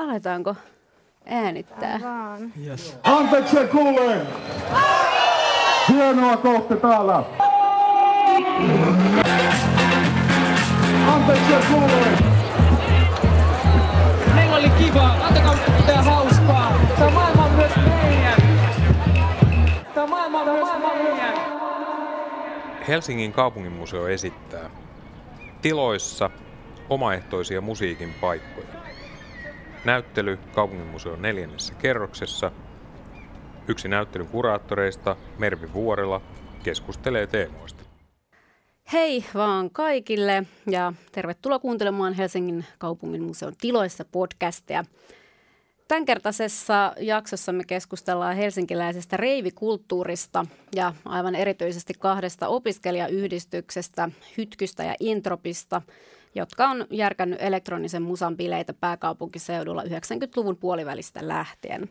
Aletaanko äänittää? Vaan. Yes. Anteeksi kuulee! Hienoa kohti täällä! Anteeksi kuulee! Meillä oli kiva, antakaa pitää hauskaa. Tämä maailma on myös meidän. Tämä maailma on myös meidän. Helsingin kaupunginmuseo esittää tiloissa omaehtoisia musiikin paikkoja. Näyttely kaupunginmuseon neljännessä kerroksessa. Yksi näyttelyn kuraattoreista, Mervi Vuorela, keskustelee teemoista. Hei vaan kaikille ja tervetuloa kuuntelemaan Helsingin kaupungin museon tiloissa podcastia. Tämänkertaisessa jaksossa me keskustellaan helsinkiläisestä reivikulttuurista ja aivan erityisesti kahdesta opiskelijayhdistyksestä, Hytkystä ja Intropista, jotka on järkännyt elektronisen musan bileitä pääkaupunkiseudulla 90-luvun puolivälistä lähtien.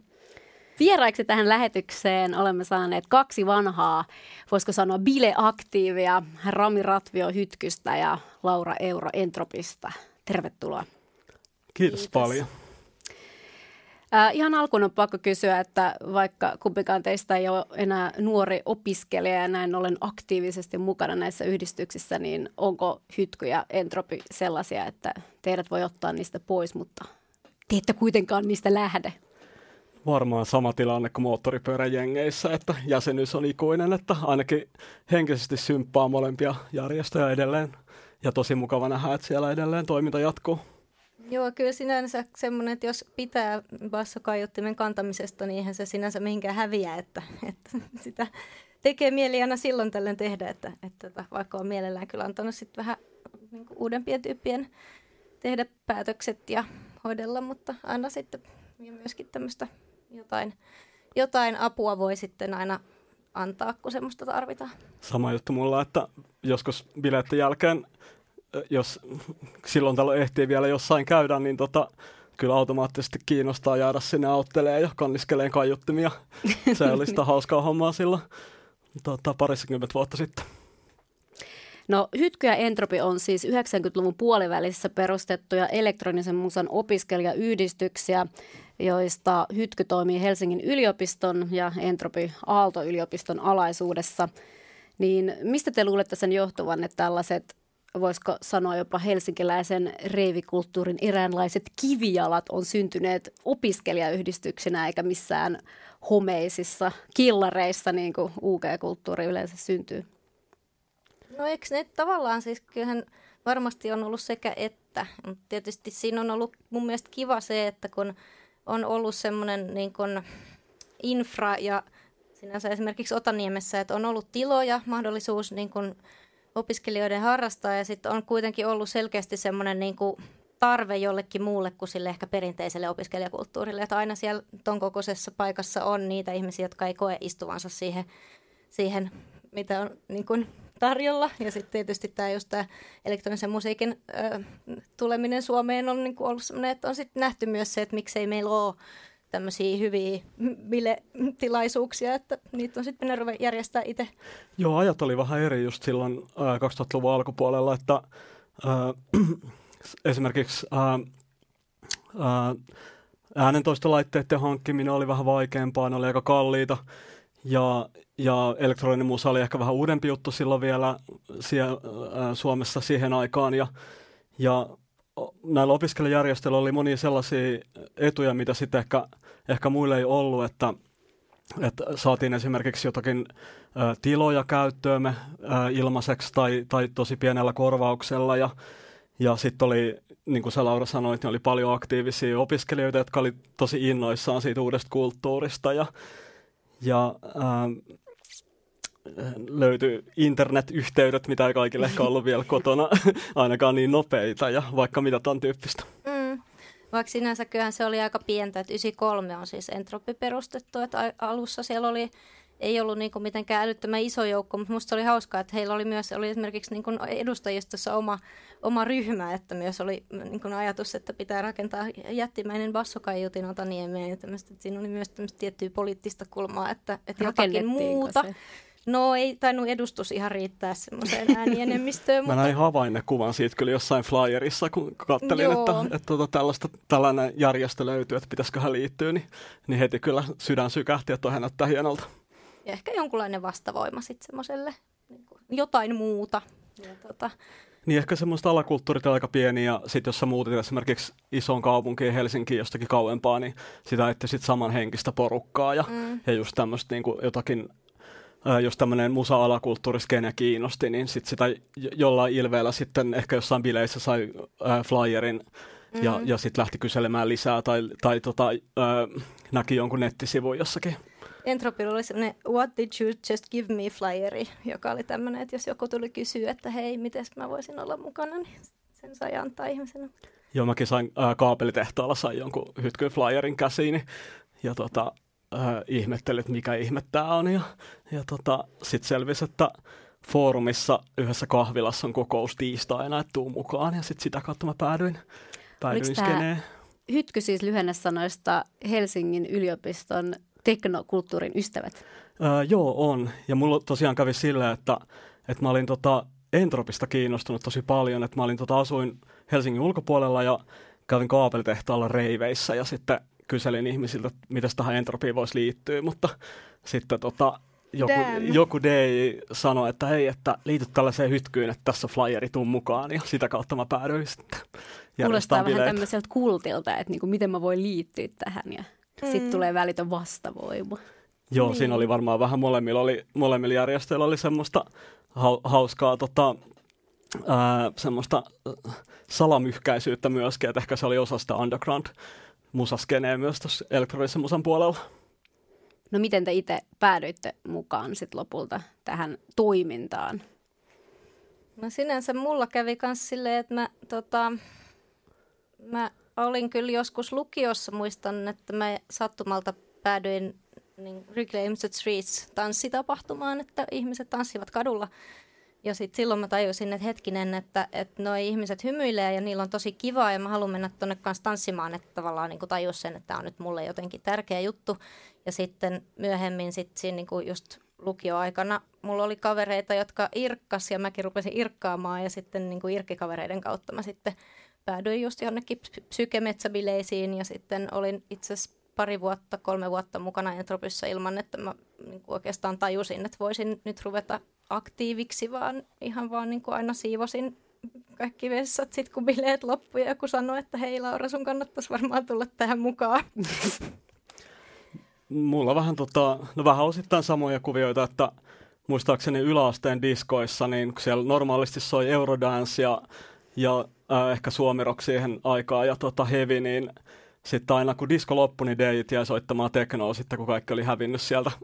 Vieraiksi tähän lähetykseen olemme saaneet kaksi vanhaa, voisiko sanoa bileaktiivia, Rami Ratvio Hytkystä ja Laura Euro Entropista. Tervetuloa. Kiitos, Kiitos. paljon. Äh, ihan alkuun on pakko kysyä, että vaikka kumpikaan teistä ei ole enää nuori opiskelija ja näin ollen aktiivisesti mukana näissä yhdistyksissä, niin onko Hytky ja Entropi sellaisia, että teidät voi ottaa niistä pois, mutta te ette kuitenkaan niistä lähde? Varmaan sama tilanne kuin moottoripyöräjengeissä, että jäsenyys on ikuinen, että ainakin henkisesti symppaa molempia järjestöjä edelleen. Ja tosi mukava nähdä, että siellä edelleen toiminta jatkuu. Joo, kyllä sinänsä semmoinen, että jos pitää bassokaiuttimen kantamisesta, niin eihän se sinänsä mihinkään häviä, että, että sitä tekee mieli aina silloin tällöin tehdä, että, että tota, vaikka on mielellään kyllä antanut sitten vähän niin uudempien tyyppien tehdä päätökset ja hoidella, mutta aina sitten ja myöskin tämmöistä jotain, jotain apua voi sitten aina antaa, kun semmoista tarvitaan. Sama juttu mulla, että joskus bileiden jälkeen, jos silloin tällöin ehtii vielä jossain käydä, niin tota, kyllä automaattisesti kiinnostaa jäädä sinne auttelee ja kanniskeleen kaiuttimia. Se oli sitä hauskaa hommaa silloin tota, parissakymmentä vuotta sitten. No Hytky ja Entropi on siis 90-luvun puolivälissä perustettuja elektronisen musan opiskelijayhdistyksiä, joista Hytky toimii Helsingin yliopiston ja Entropi Aalto-yliopiston alaisuudessa. Niin mistä te luulette sen johtuvan, että tällaiset, voisiko sanoa jopa helsinkiläisen reivikulttuurin eräänlaiset kivijalat on syntyneet opiskelijayhdistyksinä eikä missään homeisissa killareissa, niin kuin UG-kulttuuri yleensä syntyy? No eikö ne tavallaan siis, kyllähän varmasti on ollut sekä että, tietysti siinä on ollut mun mielestä kiva se, että kun on ollut semmoinen niin kuin infra ja sinänsä esimerkiksi Otaniemessä, että on ollut tiloja, mahdollisuus niin kuin opiskelijoiden harrastaa ja sitten on kuitenkin ollut selkeästi semmoinen niin kuin tarve jollekin muulle kuin sille ehkä perinteiselle opiskelijakulttuurille, että aina siellä ton kokoisessa paikassa on niitä ihmisiä, jotka ei koe istuvansa siihen, siihen mitä on niin kuin tarjolla. Ja sitten tietysti tämä just tämä elektronisen musiikin ö, tuleminen Suomeen on niin kuin ollut sellainen, että on sitten nähty myös se, että miksei meillä ole tämmöisiä hyviä bile-tilaisuuksia, että niitä on sitten pitänyt järjestää itse. Joo, ajat oli vähän eri just silloin ää, 2000-luvun alkupuolella, että ää, esimerkiksi ää, ää, äänentoistolaitteiden hankkiminen oli vähän vaikeampaa, ne oli aika kalliita. Ja, ja elektroninen oli ehkä vähän uudempi juttu silloin vielä siellä, ää, Suomessa siihen aikaan. Ja, ja näillä opiskelijajärjestöillä oli monia sellaisia etuja, mitä sitten ehkä, ehkä muille ei ollut, että, että saatiin esimerkiksi jotakin ä, tiloja käyttöömme ä, ilmaiseksi tai, tai tosi pienellä korvauksella. Ja, ja sitten oli, niin kuin sä Laura sanoit, niin oli paljon aktiivisia opiskelijoita, jotka oli tosi innoissaan siitä uudesta kulttuurista. Ja, ja ä, löytyi internetyhteydet, mitä ei kaikille ehkä ollut vielä kotona ainakaan niin nopeita ja vaikka mitä tämän tyyppistä. Mm. Vaikka sinänsä kyllähän se oli aika pientä, että 93 on siis Entroppi perustettu, että alussa siellä oli, ei ollut niinku mitenkään älyttömän iso joukko, mutta musta oli hauskaa, että heillä oli myös oli esimerkiksi niinku edustajistossa oma, oma ryhmä, että myös oli niinku ajatus, että pitää rakentaa jättimäinen bassokaiutin Otaniemeen ja tämmöistä, että siinä oli myös tämmöistä tiettyä poliittista kulmaa, että, että jotakin muuta. se? No ei tainnut edustus ihan riittää semmoiseen äänienemmistöön. Mä näin havainnekuvan siitä kyllä jossain flyerissa, kun kattelin, Joo. että, että tota, tällaista, tällainen järjestö löytyy, että pitäisiköhän liittyä, niin, niin heti kyllä sydän sykähti, että toi näyttää hienolta. Ja ehkä jonkunlainen vastavoima sitten semmoiselle niin kuin jotain muuta. Ja tota, Niin ehkä semmoista alakulttuurit on aika pieni ja sitten jos sä muutit esimerkiksi isoon kaupunkiin Helsinkiin jostakin kauempaa, niin sitä ette sitten samanhenkistä porukkaa ja, mm. ja just tämmöistä niin jotakin jos tämmöinen musa-alakulttuuriskene kiinnosti, niin sit sitä jo- jollain ilveellä sitten ehkä jossain bileissä sai ää, flyerin ja, Mm. ja sitten lähti kyselemään lisää tai, tai tota, ää, näki jonkun nettisivun jossakin. Entropilla oli semmoinen What did you just give me flyeri, joka oli tämmöinen, että jos joku tuli kysyä, että hei, miten mä voisin olla mukana, niin sen sai antaa ihmisenä. Joo, mäkin sain ää, kaapelitehtaalla sain jonkun hytkyn flyerin käsiini ja tota, ää, ihmettelin, että mikä ihme tää on. Ja, ja tota, sitten selvisi, että foorumissa yhdessä kahvilassa on kokous tiistaina, että tuu mukaan. Ja sitten sitä kautta mä päädyin, päädyin skeneen. Hytky siis lyhennesanoista Helsingin yliopiston teknokulttuurin ystävät. Ää, joo, on. Ja mulla tosiaan kävi sillä, että, että mä olin tota Entropista kiinnostunut tosi paljon. Että mä olin tota, asuin Helsingin ulkopuolella ja kävin kaapelitehtaalla reiveissä ja sitten kyselin ihmisiltä, miten tähän Entropiin voisi liittyä, mutta sitten tota, joku, Damn. joku DJ sanoi, että hei, että liityt tällaiseen hytkyyn, että tässä on flyeri, tuu mukaan. Ja sitä kautta mä päädyin sitten Kuulostaa järjestämään vähän tämmöiseltä kultilta, että niinku, miten mä voin liittyä tähän ja mm. sitten tulee välitön vastavoima. Joo, Niin. siinä oli varmaan vähän molemmilla, oli, molemmilla järjestöillä oli semmoista hau, hauskaa tota, ää, semmoista äh, salamyhkäisyyttä myöskin, että ehkä se oli osa sitä underground-musaskeneä myös tuossa elektronisen musan puolella. No miten te itse päädyitte mukaan sit lopulta tähän toimintaan? No sinänsä mulla kävi myös silleen, että mä, tota, mä olin kyllä joskus lukiossa, muistan, että mä sattumalta päädyin niin Reclaim the Streets tanssitapahtumaan, että ihmiset tanssivat kadulla. Ja sitten silloin mä tajusin, että hetkinen, että, että noi ihmiset hymyilee ja niillä on tosi kivaa ja mä haluan mennä tonne kanssa tanssimaan, että tavallaan niin tajus sen, että tämä on nyt mulle jotenkin tärkeä juttu. Ja sitten myöhemmin sit siinä niin kuin just lukioaikana mulla oli kavereita, jotka irkkas ja mäkin rupesin irkkaamaan ja sitten niin kuin irkkikavereiden kautta mä sitten päädyin just jonnekin psy- psykemetsäbileisiin ja sitten olin itse asiassa pari vuotta, kolme vuotta mukana Entropyssä ilman, että mä niin kuin oikeastaan tajusin, että voisin nyt ruveta aktiiviksi, vaan ihan vaan niin kuin aina siivosin kaikki vessat, sit kun bileet loppui ja joku sanoi, että hei Laura, sun kannattaisi varmaan tulla tähän mukaan. Mulla vähän, tota, no vähän osittain samoja kuvioita, että muistaakseni yläasteen diskoissa, niin siellä normaalisti soi Eurodance ja, ja äh, ehkä Suomirok siihen aikaan ja tota heavy, niin sitten aina kun disko loppui, niin DJt jäi soittamaan teknoa sitten, kun kaikki oli hävinnyt sieltä.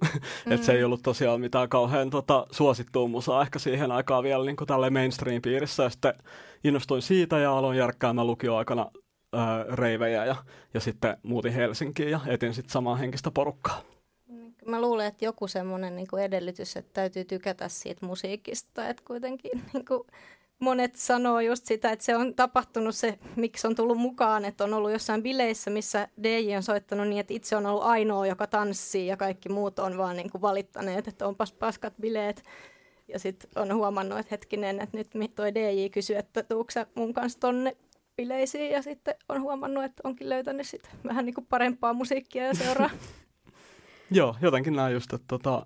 Mm. että se ei ollut tosiaan mitään kauhean tota, suosittua musaa ehkä siihen aikaan vielä niin kuin mainstream-piirissä. Ja sitten innostuin siitä ja aloin järkkäämään lukioaikana ää, reivejä ja, ja sitten muutin Helsinkiin ja etin sitten samaa henkistä porukkaa. Mä luulen, että joku semmoinen niin edellytys, että täytyy tykätä siitä musiikista, että kuitenkin niin kuin monet sanoo just sitä, että se on tapahtunut se, miksi on tullut mukaan, että on ollut jossain bileissä, missä DJ on soittanut niin, että itse on ollut ainoa, joka tanssii ja kaikki muut on vaan niin kuin valittaneet, että onpas paskat bileet. Ja sitten on huomannut, että hetkinen, että nyt toi DJ kysyy, että tuutko mun kanssa tonne bileisiin ja sitten on huomannut, että onkin löytänyt sit vähän niin kuin parempaa musiikkia ja seuraa. Joo, jotenkin näin just, että, tota,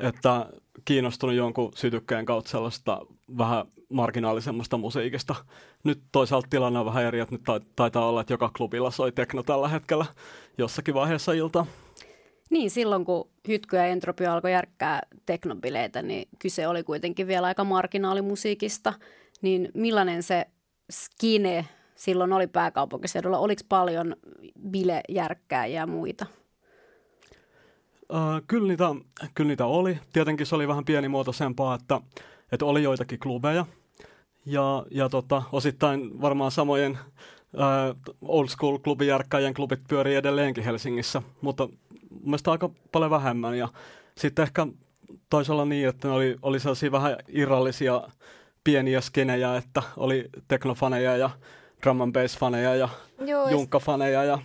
että kiinnostunut jonkun sytykkeen kautta sellaista vähän marginaalisemmasta musiikista. Nyt toisaalta tilanne on vähän eri, että nyt ta- taitaa olla, että joka klubilla soi tekno tällä hetkellä jossakin vaiheessa iltaa. Niin, silloin kun Hytky ja Entropy alkoi järkkää teknobileitä, niin kyse oli kuitenkin vielä aika marginaalimusiikista. Niin millainen se skine silloin oli pääkaupunkiseudulla? Oliko paljon bilejärkkääjiä ja muita? Äh, kyllä, niitä, kyllä niitä oli. Tietenkin se oli vähän pienimuotoisempaa, että, että oli joitakin klubeja. Ja, ja tota, osittain varmaan samojen äh, old school klubijärkkäjien klubit pyörii edelleenkin Helsingissä, mutta mun mielestä aika paljon vähemmän. Ja sitten ehkä taisi olla niin, että ne oli, oli sellaisia vähän irrallisia pieniä skenejä, että oli teknofaneja ja drum and bass faneja ja Joo, ja junkkafaneja ja,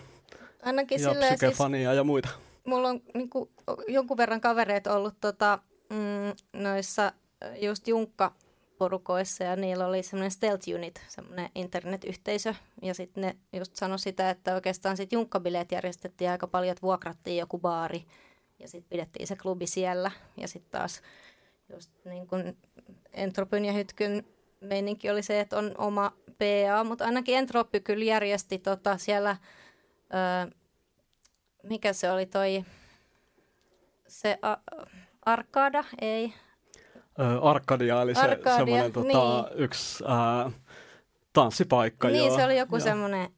ainakin ja silleen siis, ja muita. Mulla on niin kuin, jonkun verran kavereita ollut tota, mm, noissa just Junkka-porukoissa ja niillä oli semmoinen Stealth Unit, semmoinen internetyhteisö. Ja sitten ne just sanoi sitä, että oikeastaan sitten Junkkabileet järjestettiin aika paljon, että vuokrattiin joku baari ja sitten pidettiin se klubi siellä. Ja sitten taas just niin kuin Entropyn ja Hytkyn meininki oli se, että on oma PA, mutta ainakin Entropy kyllä järjesti tota siellä, mikä se oli toi, se a- Arkada, ei, Ö, Arkadia eli se Arkadia, semmoinen tota, niin. yksi ää, tanssipaikka. Niin, joo. se oli joku Joo. semmoinen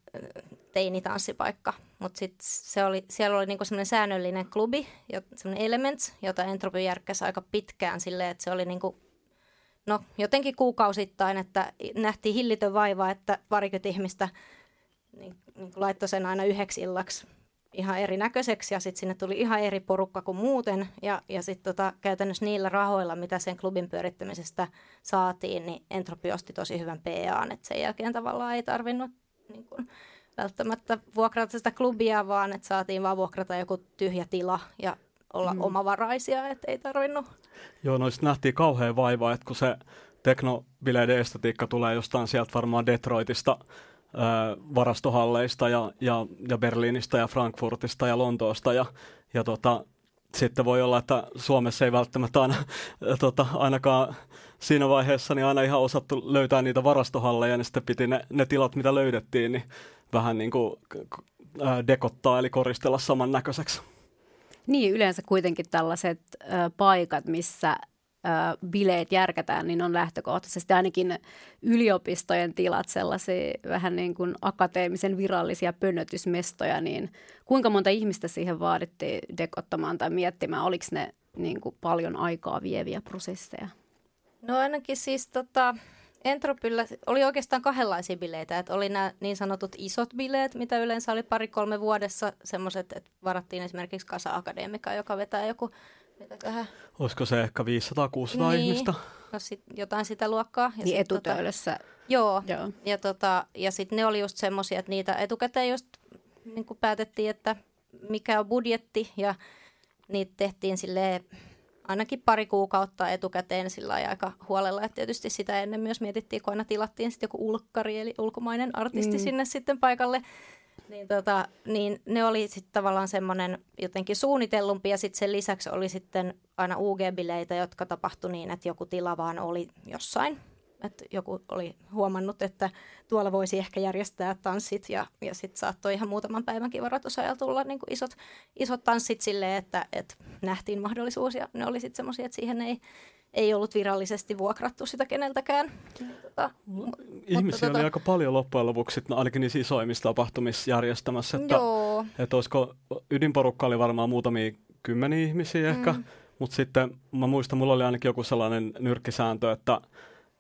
teinitanssipaikka, mutta sitten se oli, siellä oli niinku semmoinen säännöllinen klubi, semmoinen Elements, jota Entropy järkkäsi aika pitkään silleen, että se oli niinku, no jotenkin kuukausittain, että nähtiin hillitön vaiva, että parikymmentä ihmistä niin, niin laittoi sen aina yhdeksi illaksi ihan erinäköiseksi ja sitten sinne tuli ihan eri porukka kuin muuten ja, ja sitten tota, käytännössä niillä rahoilla, mitä sen klubin pyörittämisestä saatiin, niin Entropi osti tosi hyvän PAn, että sen jälkeen tavallaan ei tarvinnut niin kuin, välttämättä vuokrata sitä klubia, vaan että saatiin vaan vuokrata joku tyhjä tila ja olla mm. omavaraisia, että ei tarvinnut. Joo, noista nähtiin kauhean vaivaa, että kun se teknobileiden estetiikka tulee jostain sieltä varmaan Detroitista, varastohalleista ja, ja, ja Berliinistä ja Frankfurtista ja Lontoosta ja, ja tota, sitten voi olla, että Suomessa ei välttämättä aina, tota, ainakaan siinä vaiheessa niin aina ihan osattu löytää niitä varastohalleja, niin sitten piti ne, ne tilat, mitä löydettiin, niin vähän niin kuin dekottaa eli koristella samannäköiseksi. Niin, yleensä kuitenkin tällaiset ö, paikat, missä bileet järkätään, niin on lähtökohtaisesti ainakin yliopistojen tilat sellaisia vähän niin kuin akateemisen virallisia pönnötysmestoja, niin kuinka monta ihmistä siihen vaadittiin dekottamaan tai miettimään, oliko ne niin kuin paljon aikaa vieviä prosesseja? No ainakin siis tota, Entropyllä oli oikeastaan kahdenlaisia bileitä. Että oli nämä niin sanotut isot bileet, mitä yleensä oli pari-kolme vuodessa. Semmoiset, että varattiin esimerkiksi Kasa Akademika, joka vetää joku mitäköhän, Olisiko se ehkä 500-600 Niin. ihmistä? no sit jotain sitä luokkaa. Ja Niin sit etutöölössä. Joo, Joo. ja, tota, ja sitten ne oli just semmoisia, että niitä etukäteen just niin päätettiin, että mikä on budjetti ja niitä tehtiin sille ainakin pari kuukautta etukäteen sillä aika huolella. Et tietysti sitä ennen myös mietittiin, kun aina tilattiin sitten joku ulkkari, eli ulkomainen artisti mm. sinne sitten paikalle. Niin, tota, niin ne oli sitten tavallaan semmoinen jotenkin suunnitellumpi ja sitten sen lisäksi oli sitten aina UG-bileitä, jotka tapahtui niin, että joku tila vaan oli jossain. Että joku oli huomannut, että tuolla voisi ehkä järjestää tanssit ja, ja sitten saattoi ihan muutaman päivänkin varoitusajalla tulla niin kuin isot, isot tanssit silleen, että, että nähtiin mahdollisuus ja ne oli sitten semmoisia, että siihen ei, ei ollut virallisesti vuokrattu sitä keneltäkään. Tota, Ihmisiä tota- oli aika paljon loppujen lopuksi, no ainakin niissä isoimmissa tapahtumissa järjestämässä. Että, Joo. että olisiko, ydinporukka oli varmaan muutamia kymmeniä ihmisiä ehkä, Mm. mutta sitten mä muistan, mulla oli ainakin joku sellainen nyrkkisääntö, että,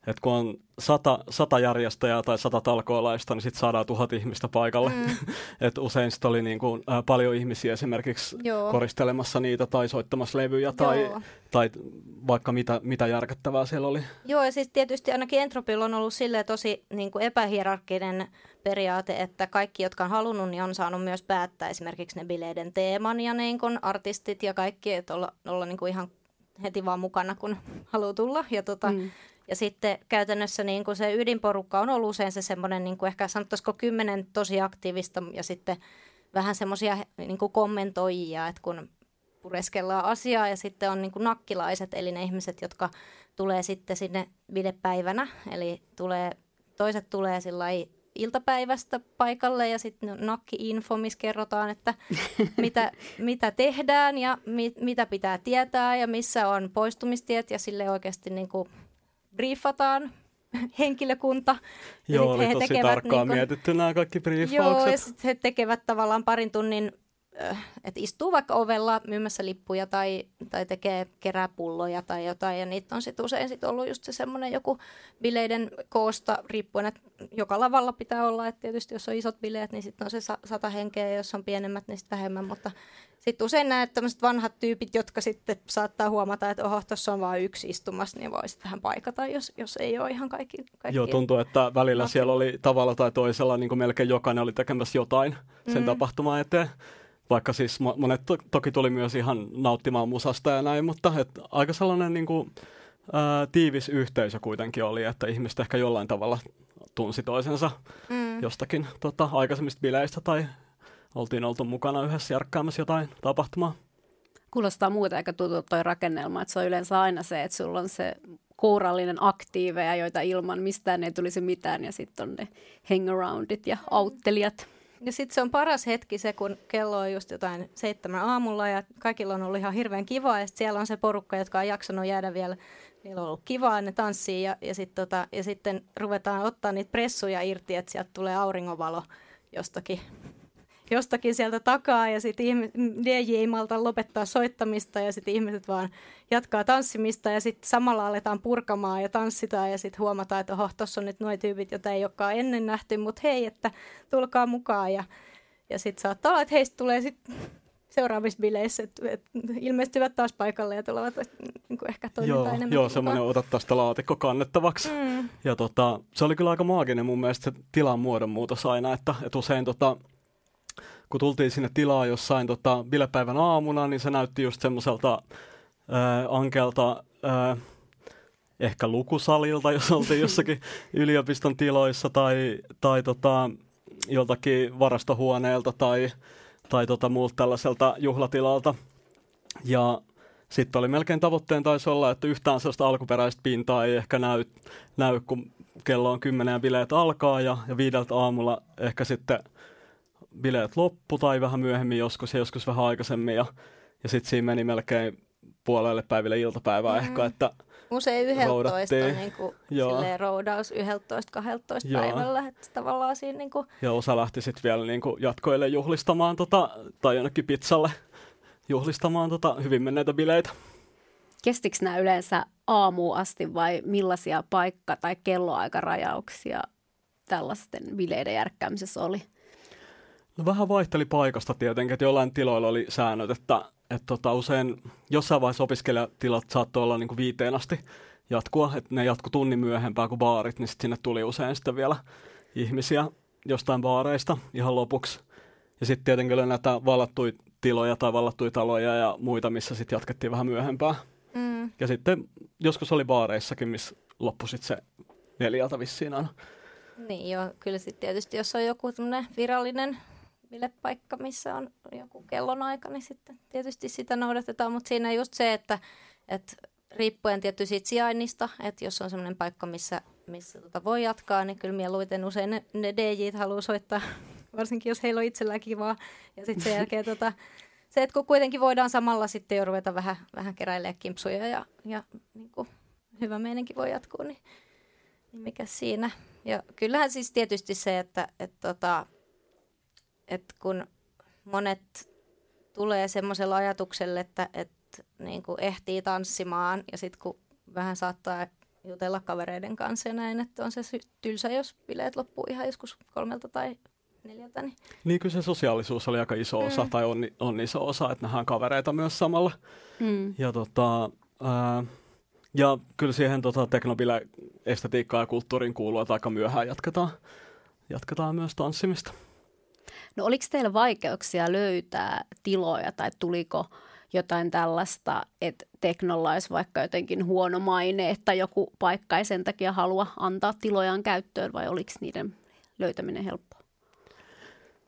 että kun on sata, sata järjestäjää tai sata talkoolaista, niin sitten saadaan tuhat ihmistä paikalle. Mm. että usein sitten oli niin kuin, ä, paljon ihmisiä esimerkiksi Joo. koristelemassa niitä tai soittamassa levyjä tai, Joo. tai vaikka mitä, mitä järkyttävää siellä oli. Joo, ja siis tietysti ainakin Entropilla on ollut silleen tosi niin kuin epähierarkkinen periaate, että kaikki, jotka on halunnut, niin on saanut myös päättää esimerkiksi ne bileiden teeman ja niin kuin artistit ja kaikki, että olla, olla niin kuin ihan heti vaan mukana, kun haluaa tulla. Ja, tota, mm. Ja sitten käytännössä niin kuin se ydinporukka on ollut usein se semmoinen, niin kuin ehkä sanottaisiko kymmenen tosi aktiivista ja sitten vähän semmoisia niin kuin kommentoijia, että kun pureskellaan asiaa ja sitten on niin kuin nakkilaiset, eli ne ihmiset, jotka tulee sitten sinne videpäivänä, eli tulee, toiset tulee sillä iltapäivästä paikalle ja sitten nakki-info, missä kerrotaan, että mitä, mitä tehdään ja mi, mitä pitää tietää ja missä on poistumistiet ja sille oikeasti niin kuin briefataan henkilökunta. Ja Joo, oli tosi tarkkaan niin kuin- mietitty nämä kaikki Joo, briefaukset. ja sitten he tekevät tavallaan parin tunnin, äh, että istuu vaikka ovella myymässä lippuja tai, tai tekee kerää pulloja tai jotain. Ja niitä on sitten usein sit ollut just se semmoinen joku bileiden koosta riippuen, että joka lavalla pitää olla. Että tietysti jos on isot bileet, niin sitten on se sa- sata henkeä ja jos on pienemmät, niin sitten vähemmän. Mutta sitten usein näet tämmöiset vanhat tyypit, jotka sitten saattaa huomata, että oho, tuossa on vain yksi istumassa, niin voisit vähän paikata, jos, jos ei ole ihan kaikki. kaikki. Joo, tuntuu, että välillä No. siellä oli tavalla tai toisella niin kuin melkein jokainen oli tekemässä jotain sen Mm. tapahtuman eteen. vaikka siis mo- monet to- toki tuli myös ihan nauttimaan musasta ja näin, mutta et aika sellainen niin kuin, ää, tiivis yhteisö kuitenkin oli, että ihmiset ehkä jollain tavalla tunsi toisensa Mm. jostakin tota, aikaisemmista bileistä tai oltiin oltu mukana yhdessä järkkäämässä jotain tapahtumaa. Kuulostaa muuta aika tutulta toi rakennelma, että se on yleensä aina se, että sulla on se kourallinen aktiiveja, joita ilman mistään ei tulisi mitään, ja sitten on ne hangaroundit ja auttelijat. Ja sitten se on paras hetki se, kun kello on just jotain seitsemän aamulla ja kaikilla on ollut ihan hirveän kivaa. Ja sit siellä on se porukka, jotka on jaksanut jäädä vielä, niillä on ollut kivaa, ne tanssii ja, ja, sit tota, ja sitten ruvetaan ottaa niitä pressuja irti, että sieltä tulee auringonvalo jostakin, jostakin sieltä takaa ja sitten DJ ei malta lopettaa soittamista ja sitten ihmiset vaan jatkaa tanssimista ja sitten samalla aletaan purkamaan ja tanssitaan ja sitten huomataan, että oho, tuossa on nyt nuo tyypit, joita ei olekaan ennen nähty, mutta hei, että tulkaa mukaan ja, ja sitten saattaa olla, että heistä tulee sitten seuraavissa bileissä, että et ilmestyvät taas paikalle ja tulevat niin kuin ehkä toimintaa Joo, enemmän. joo semmoinen ota tästä laatikko kannettavaksi. Mm. Ja tota, se oli kyllä aika maaginen mun mielestä se tilan muodonmuutos aina, että, että usein tota, kun tultiin sinne tilaa jossain tota, bilepäivän aamuna, niin se näytti just semmoiselta ää, ankelta ää, ehkä lukusalilta, jos oltiin jossakin yliopiston tiloissa tai, tai tota, joltakin varastohuoneelta tai, tai tota, muulta tällaiselta juhlatilalta. Ja sitten oli melkein tavoitteen taisi olla, että yhtään sellaista alkuperäistä pintaa ei ehkä näy, näy kun kello on kymmenen ja bileet alkaa ja, ja viideltä aamulla ehkä sitten bileet loppu tai vähän myöhemmin joskus ja joskus vähän aikaisemmin ja, ja sitten siinä meni melkein puolelle päiville iltapäivää mm. ehkä, että Usein 11 Roudattiin. on niin kuin, silleen roudaus 11-12 Joo. päivällä, että tavallaan siinä niin kuin, ja osa lähti sitten vielä niin kuin jatkoille juhlistamaan tota, tai jonnekin pizzalle juhlistamaan tota, hyvin menneitä bileitä. Kestikö nämä yleensä aamuun asti vai millaisia paikka- tai kelloaikarajauksia tällaisten bileiden järkkäämisessä oli? No vähän vaihteli paikasta tietenkin, että jollain tiloilla oli säännöt, että, että tota, usein jossain vaiheessa opiskelijatilat saattoi olla niin kuin viiteen asti jatkua, että ne jatku tunnin myöhempään kuin baarit, niin sit sinne tuli usein sitten vielä ihmisiä jostain baareista ihan lopuksi. Ja sitten tietenkin oli näitä vallattuja tiloja tai vallattuja taloja ja muita, missä sitten jatkettiin vähän myöhempään. mm, Ja sitten joskus oli baareissakin, missä loppui sitten se neljältä vissiin aina. Niin joo, kyllä sitten tietysti, jos on joku tämmöinen virallinen bilepaikka, missä on joku kellonaika, niin sitten tietysti sitä noudatetaan, mutta siinä just se, että, että riippuen tietysti siitä sijainnista, että jos on semmoinen paikka, missä, missä tota voi jatkaa, niin kyllä mieluiten usein ne, ne DJt haluaa soittaa, varsinkin jos heillä on itsellään kivaa. Ja sitten sen jälkeen tota, se, että kun kuitenkin voidaan samalla sitten jo ruveta vähän, vähän keräilemään kimpsuja ja, ja niin kuin hyvä meininki voi jatkuu, niin, niin mikä siinä. Ja kyllähän siis tietysti se, että, että, tota, että kun monet tulee semmoisella ajatuksella, että, että niin kuin ehtii tanssimaan ja sitten kun vähän saattaa jutella kavereiden kanssa ja näin, että on se tylsä, jos bileet loppuu ihan joskus kolmelta tai neljältä, niin Niin kyllä se sosiaalisuus oli aika iso osa, Mm. tai on, on iso osa, että nähdään kavereita myös samalla. Mm. Ja, tota, ää, ja kyllä siihen tota, teknobile estetiikkaan ja kulttuuriin kuuluu, että aika myöhään jatketaan, jatketaan myös tanssimista. No oliko teillä vaikeuksia löytää tiloja tai tuliko jotain tällaista, että teknolla olisi vaikka jotenkin huono maine, että joku paikka ei sen takia halua antaa tilojaan käyttöön vai oliko niiden löytäminen helppoa?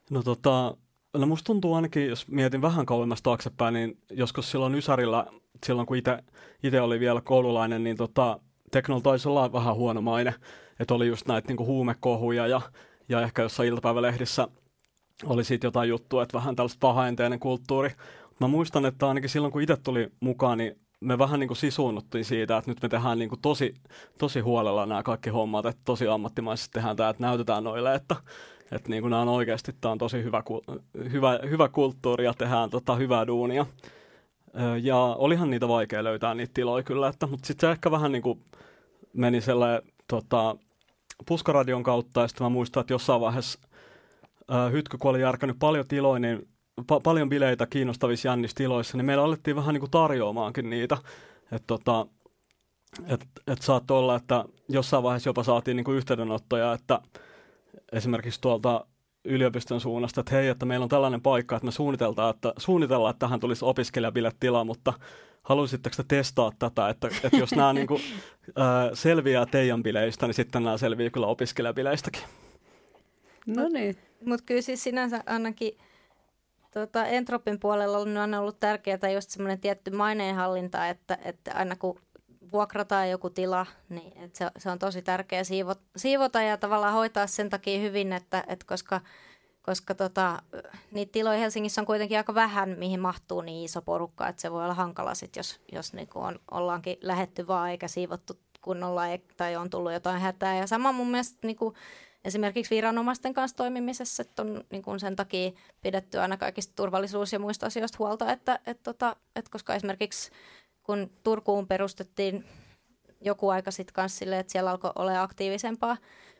No tota, no musta tuntuu ainakin, jos mietin vähän kauemmas taaksepäin, niin joskus silloin Ysärillä, silloin kun itse oli vielä koululainen, niin tota, Teknolla taisi olla vähän huono maine, että oli just näitä niinku huumekohuja ja, ja ehkä jossain iltapäivälehdissä oli siitä jotain juttua, että vähän tällaista pahaenteinen kulttuuri. Mä muistan, että ainakin silloin kun itse tuli mukaan, niin me vähän niin kuin sisuunnuttiin siitä, että nyt me tehdään niin kuin tosi, tosi huolella nämä kaikki hommat, että tosi ammattimaisesti tehdään tämä, että näytetään noille, että, että niin kuin nämä on oikeasti, tämä on tosi hyvä, hyvä, hyvä kulttuuri ja tehdään tota hyvää duunia. Ja olihan niitä vaikea löytää niitä tiloja kyllä, että, mutta sitten se ehkä vähän niin kuin meni sellainen tota, puskaradion kautta ja sitten mä muistan, että jossain vaiheessa ö, Hytky, kun oli järkännyt paljon tiloja, niin pa- paljon bileitä kiinnostavissa jännissä tiloissa, niin meillä alettiin vähän niin kuin tarjoamaankin niitä. Että tota, et, et saattoi olla, että jossain vaiheessa jopa saatiin niin kuin yhteydenottoja, että esimerkiksi tuolta yliopiston suunnasta, että hei, että meillä on tällainen paikka, että me suunnitellaan, että, suunnitellaan, että tähän tulisi opiskelijabilettila, mutta haluaisitteko te testaa tätä, että, että jos nämä niin kuin, ää, selviää teidän bileistä, niin sitten nämä selviää kyllä opiskelijabileistäkin. No niin. Mutta kyllä siis sinänsä ainakin tota, Entropin puolella on aina ollut tärkeää just semmoinen tietty maineenhallinta, että, että aina kun vuokrataan joku tila, niin että se, se on tosi tärkeää siivota, siivota ja tavallaan hoitaa sen takia hyvin, että, että koska, koska tota, niitä tiloja Helsingissä on kuitenkin aika vähän, mihin mahtuu niin iso porukka, että se voi olla hankala sit, jos, jos niinku on, ollaankin lähetty vaan eikä siivottu kunnolla tai on tullut jotain hätää. Ja sama mun mielestä niinku, esimerkiksi viranomaisten kanssa toimimisessa, että on niin kuin sen takia pidetty aina kaikista turvallisuus- ja muista asioista huolta, että, että, tota, että koska esimerkiksi kun Turkuun perustettiin joku aika sitten kanssa sille, että siellä alkoi olla aktiivisempaa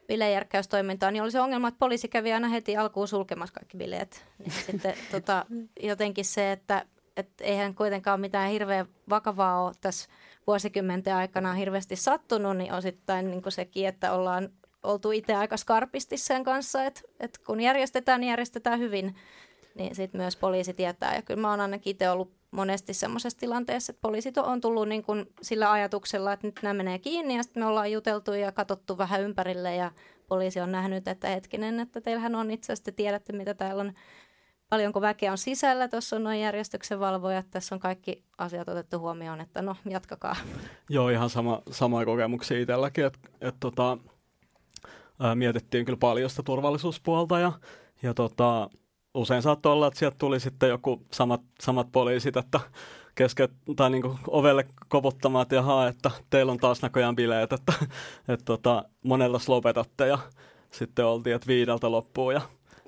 bilejärkkäystoimintaa, niin oli se ongelma, että poliisi kävi aina heti alkuun sulkemassa kaikki bileet. Niin sitten tota, jotenkin se, että et eihän kuitenkaan mitään hirveän vakavaa ole tässä vuosikymmenten aikana hirveästi sattunut, niin osittain niin sekin, että ollaan oltu itse aika skarpisti sen kanssa, että, että kun järjestetään, niin järjestetään hyvin, niin sitten myös poliisi tietää. Ja kyllä mä oon ainakin itse ollut monesti semmoisessa tilanteessa, että poliisit on tullut niin kuin sillä ajatuksella, että nyt nämä menee kiinni ja sitten me ollaan juteltu ja katsottu vähän ympärille ja poliisi on nähnyt, että hetkinen, että teillähän on itse asiassa, tiedätte mitä täällä on, paljonko väkeä on sisällä, tuossa on noin järjestyksen valvojat, tässä on kaikki asiat otettu huomioon, että no jatkakaa. Joo, ihan sama, sama kokemuksia itselläkin, että et, tota, ää, mietittiin kyllä paljon sitä turvallisuuspuolta ja, ja tota, usein saattoi olla, että sieltä tuli sitten joku samat, samat poliisit, että kesken, tai niin kuin ovelle koputtamaan, että jaha, että teillä on taas näköjään bileet, että, että tota, monella lopetatte ja sitten oltiin, että viideltä loppuu ja,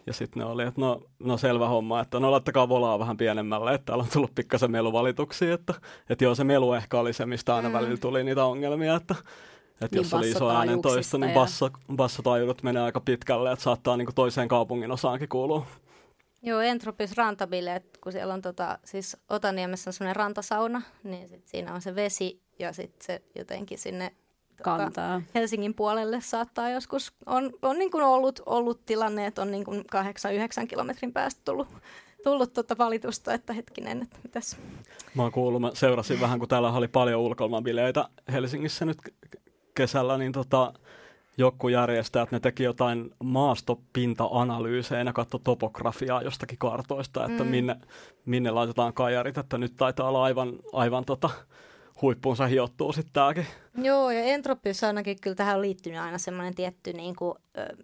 ja sitten ne oli, että no, no selvä homma, että no laittakaa volaa vähän pienemmälle, että täällä on tullut pikkasen meluvalituksia, että, että joo se melu ehkä oli se, mistä aina mm. välillä tuli niitä ongelmia, että että niin jos oli iso äänentoisto, niin basso, bassotaajuudet menee aika pitkälle, että saattaa niin kuin toiseen kaupungin osaankin kuulua. Joo, Entropis rantabileet, kun siellä on tota, siis Otaniemessä on semmoinen rantasauna, niin sit siinä on se vesi ja sitten se jotenkin sinne tota, Kantaa. Helsingin puolelle saattaa joskus, on, on niin kuin ollut, ollut tilanne, että on niin kuin 8-9 kilometrin päästä tullut, tullut tuota valitusta, että hetkinen, että mitäs. Mä oon kuullut, mä seurasin vähän, kun täällä oli paljon ulkoilmabileitä Helsingissä nyt kesällä, niin tota, joku järjestää, että ne teki jotain maastopinta-analyysejä ja katsoi topografiaa jostakin kartoista, että mm. minne, minne laitetaan kajarit, että nyt taitaa olla aivan, aivan tota, huippuunsa hiottuu sitten tämäkin. Joo, ja Entropiassa ainakin kyllä tähän on liittynyt aina semmoinen tietty niin kuin, ö,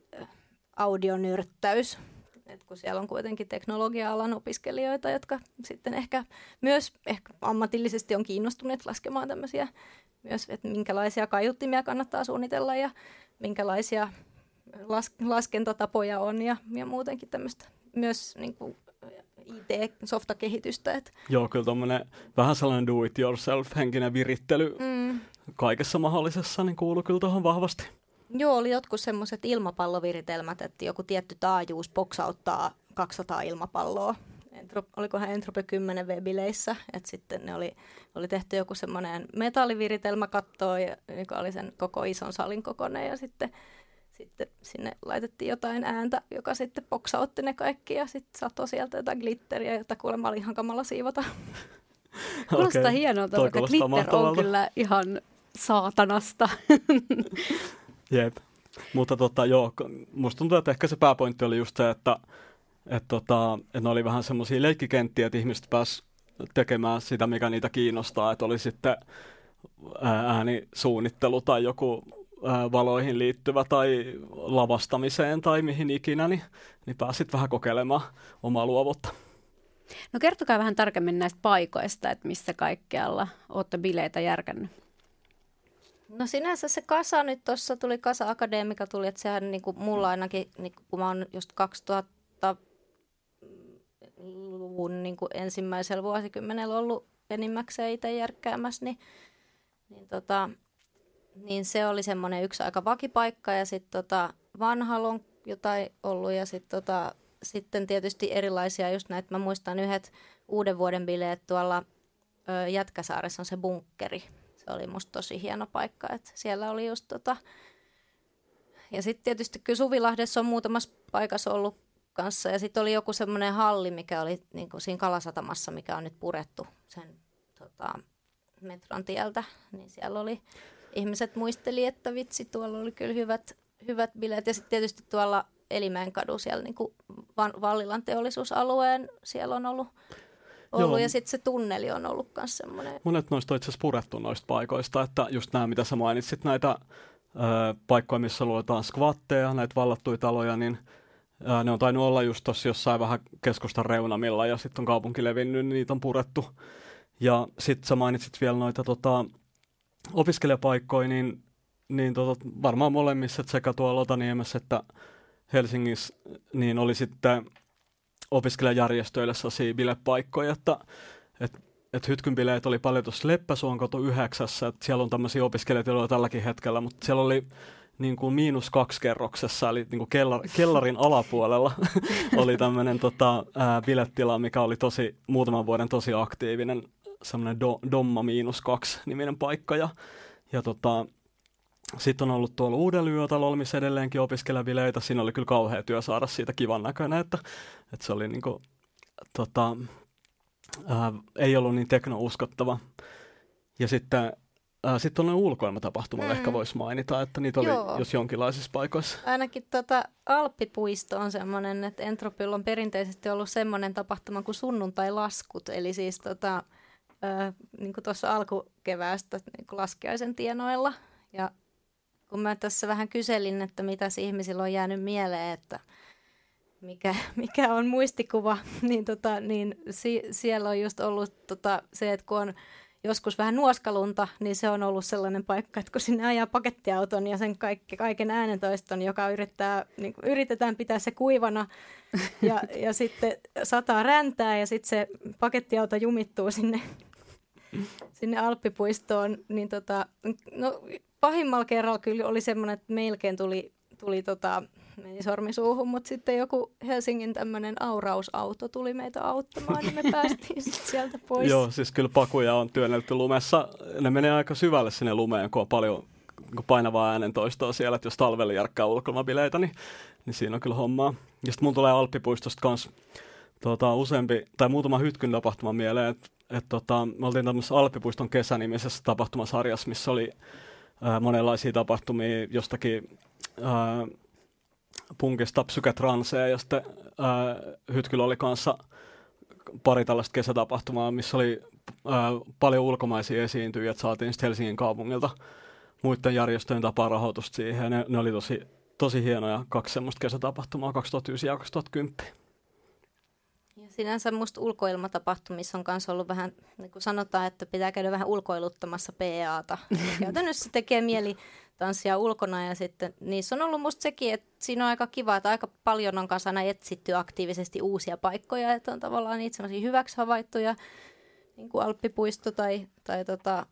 audionyrttäys, et kun siellä on kuitenkin teknologia-alan opiskelijoita, jotka sitten ehkä myös ehkä ammatillisesti on kiinnostuneet laskemaan tämmöisiä myös, että minkälaisia kaiuttimia kannattaa suunnitella ja minkälaisia las- laskentatapoja on ja, ja muutenkin tämmöistä myös niin kuin IT-softakehitystä. Että. Joo, kyllä tuommoinen vähän sellainen do-it-yourself-henkinen virittely mm. kaikessa mahdollisessa niin kuuluu kyllä tuohon vahvasti. Joo, oli jotkut semmoiset ilmapalloviritelmät, että joku tietty taajuus poksauttaa 200 ilmapalloa. Entrop, olikohan Entrope 10 webileissä, että sitten ne oli, oli tehty joku semmoinen metalliviritelmä kattoon, joka oli sen koko ison salin kokoinen ja sitten, sitten sinne laitettiin jotain ääntä, joka sitten poksautti ne kaikki ja sitten satoi sieltä jotain glitteriä, jota kuulemma oli ihan kamala siivota. Kuulostaa okay. hienolta, vaikka glitter mahtavalta. on kyllä ihan saatanasta. Jep. Mutta tota, joo, musta tuntuu, että ehkä se pääpointti oli just se, että et tota, et ne oli vähän semmoisia leikkikenttiä, että ihmiset pääs tekemään sitä, mikä niitä kiinnostaa, että oli sitten äänisuunnittelu tai joku valoihin liittyvä tai lavastamiseen tai mihin ikinä, niin, niin pääsit vähän kokeilemaan omaa luovuutta. No kertokaa vähän tarkemmin näistä paikoista, että missä kaikkialla olette bileitä järkännyt. No sinänsä se kasa nyt tuossa tuli Kasa Akademika tuli, että sehän niin kuin mulla ainakin, niin kun mä oon just 2000-luvun niin kuin ensimmäisellä vuosikymmenellä ollut enimmäkseen itse järkkäämässä, niin, niin, tota, niin se oli semmoinen yksi aika vakipaikka ja sitten tota, vanhalla on jotain ollut ja sitten tota, sitten tietysti erilaisia just näitä, mä muistan yhdet uuden vuoden bileet tuolla ö, Jätkäsaaressa on se bunkkeri, oli musta tosi hieno paikka, että siellä oli just tota... Ja sitten tietysti kyllä Suvilahdessa on muutamassa paikassa ollut kanssa. Ja sitten oli joku semmoinen halli, mikä oli niin kuin siinä Kalasatamassa, mikä on nyt purettu sen tota, metron tieltä. Niin siellä oli, ihmiset muisteli, että vitsi, tuolla oli kyllä hyvät, hyvät bileet. Ja sitten tietysti tuolla Elimäen kadu siellä niin kuin Vallilan teollisuusalueen, siellä on ollut ollut Joo. ja sitten se tunneli on ollut myös semmoinen. Monet noista on itse asiassa purettu noista paikoista, että just nämä, mitä sä mainitsit, näitä ö, paikkoja, missä luotaan skvatteja, näitä vallattuja taloja, niin ö, ne on tainnut olla just tuossa jossain vähän keskustan reunamilla ja sitten on kaupunki levinnyt, niin niitä on purettu. Ja sitten sä mainitsit vielä noita tota, opiskelijapaikkoja, niin, niin tota, varmaan molemmissa, että sekä tuolla Otaniemessä että Helsingissä, niin oli sitten opiskelijajärjestöille sellaisia bilepaikkoja, että, että että hytkynbileet oli paljon tuossa Leppäsuon koto yhdeksässä, että siellä on tämmöisiä opiskelijoita tälläkin hetkellä, mutta siellä oli niin kuin miinus kaksi kerroksessa, eli niin kuin kellar, kellarin alapuolella oli tämmöinen tota, ää, bilettila, mikä oli tosi, muutaman vuoden tosi aktiivinen, semmoinen do, Domma miinus kaksi niminen paikka, ja, ja tota, sitten on ollut tuolla Uuden Lyötalolla, missä edelleenkin opiskelevileitä. Siinä oli kyllä kauhea työ saada siitä kivan näköinen, että, että se oli niin kuin, tota, ää, ei ollut niin tekno-uskottava. Ja sitten sitten on ulkoilmatapahtuma, mm. ehkä voisi mainita, että niitä oli Joo. jos jonkinlaisissa paikoissa. Ainakin tota, Alppipuisto on semmoinen, että Entropilla on perinteisesti ollut semmoinen tapahtuma kuin sunnuntai-laskut, eli siis tota, äh, niin kuin tuossa alkukeväästä niin kuin laskiaisen tienoilla. Ja kun mä tässä vähän kyselin, että mitä ihmisillä on jäänyt mieleen, että mikä, mikä on muistikuva, niin, tota, niin si, siellä on just ollut tota, se, että kun on joskus vähän nuoskalunta, niin se on ollut sellainen paikka, että kun sinne ajaa pakettiauton ja sen kaikki, kaiken äänentoiston, joka yrittää, niin kuin, yritetään pitää se kuivana ja, ja sitten sataa räntää ja sitten se pakettiauto jumittuu sinne, sinne Alppipuistoon, niin tota, no, pahimmalla kerralla kyllä oli semmoinen, että melkein tuli, tuli tota, meni sormi suuhun, mutta sitten joku Helsingin tämmöinen aurausauto tuli meitä auttamaan, niin me päästiin sitten sieltä pois. Joo, siis kyllä pakuja on työnnelty lumessa. Ne menee aika syvälle sinne lumeen, kun on paljon painavaa äänentoistoa siellä, että jos talvella järkkää ulkomabileitä, niin, niin siinä on kyllä hommaa. Ja sitten mun tulee Alppipuistosta kanssa tota, useampi, tai muutama hytkyn tapahtuma mieleen, että et, tota, me oltiin tämmöisessä Alppipuiston kesänimisessä tapahtumasarjassa, missä oli ää, monenlaisia tapahtumia jostakin ää, punkista psyketranseja ja sitten ää, Hytkyllä oli kanssa pari tällaista kesätapahtumaa, missä oli ää, paljon ulkomaisia esiintyjiä, että saatiin sitten Helsingin kaupungilta muiden järjestöjen tapaa rahoitusta siihen. Ne, ne oli tosi, tosi hienoja kaksi semmoista kesätapahtumaa 2009 ja 2010 sinänsä musta ulkoilmatapahtumissa on myös ollut vähän, niin kuin sanotaan, että pitää käydä vähän ulkoiluttamassa PAta. Käytännössä tekee mieli tanssia ulkona ja sitten niissä on ollut musta sekin, että siinä on aika kiva, että aika paljon on kanssa aina etsitty aktiivisesti uusia paikkoja, että on tavallaan niitä semmoisia hyväksi havaittuja, niin kuin Alppipuisto tai, tai tota,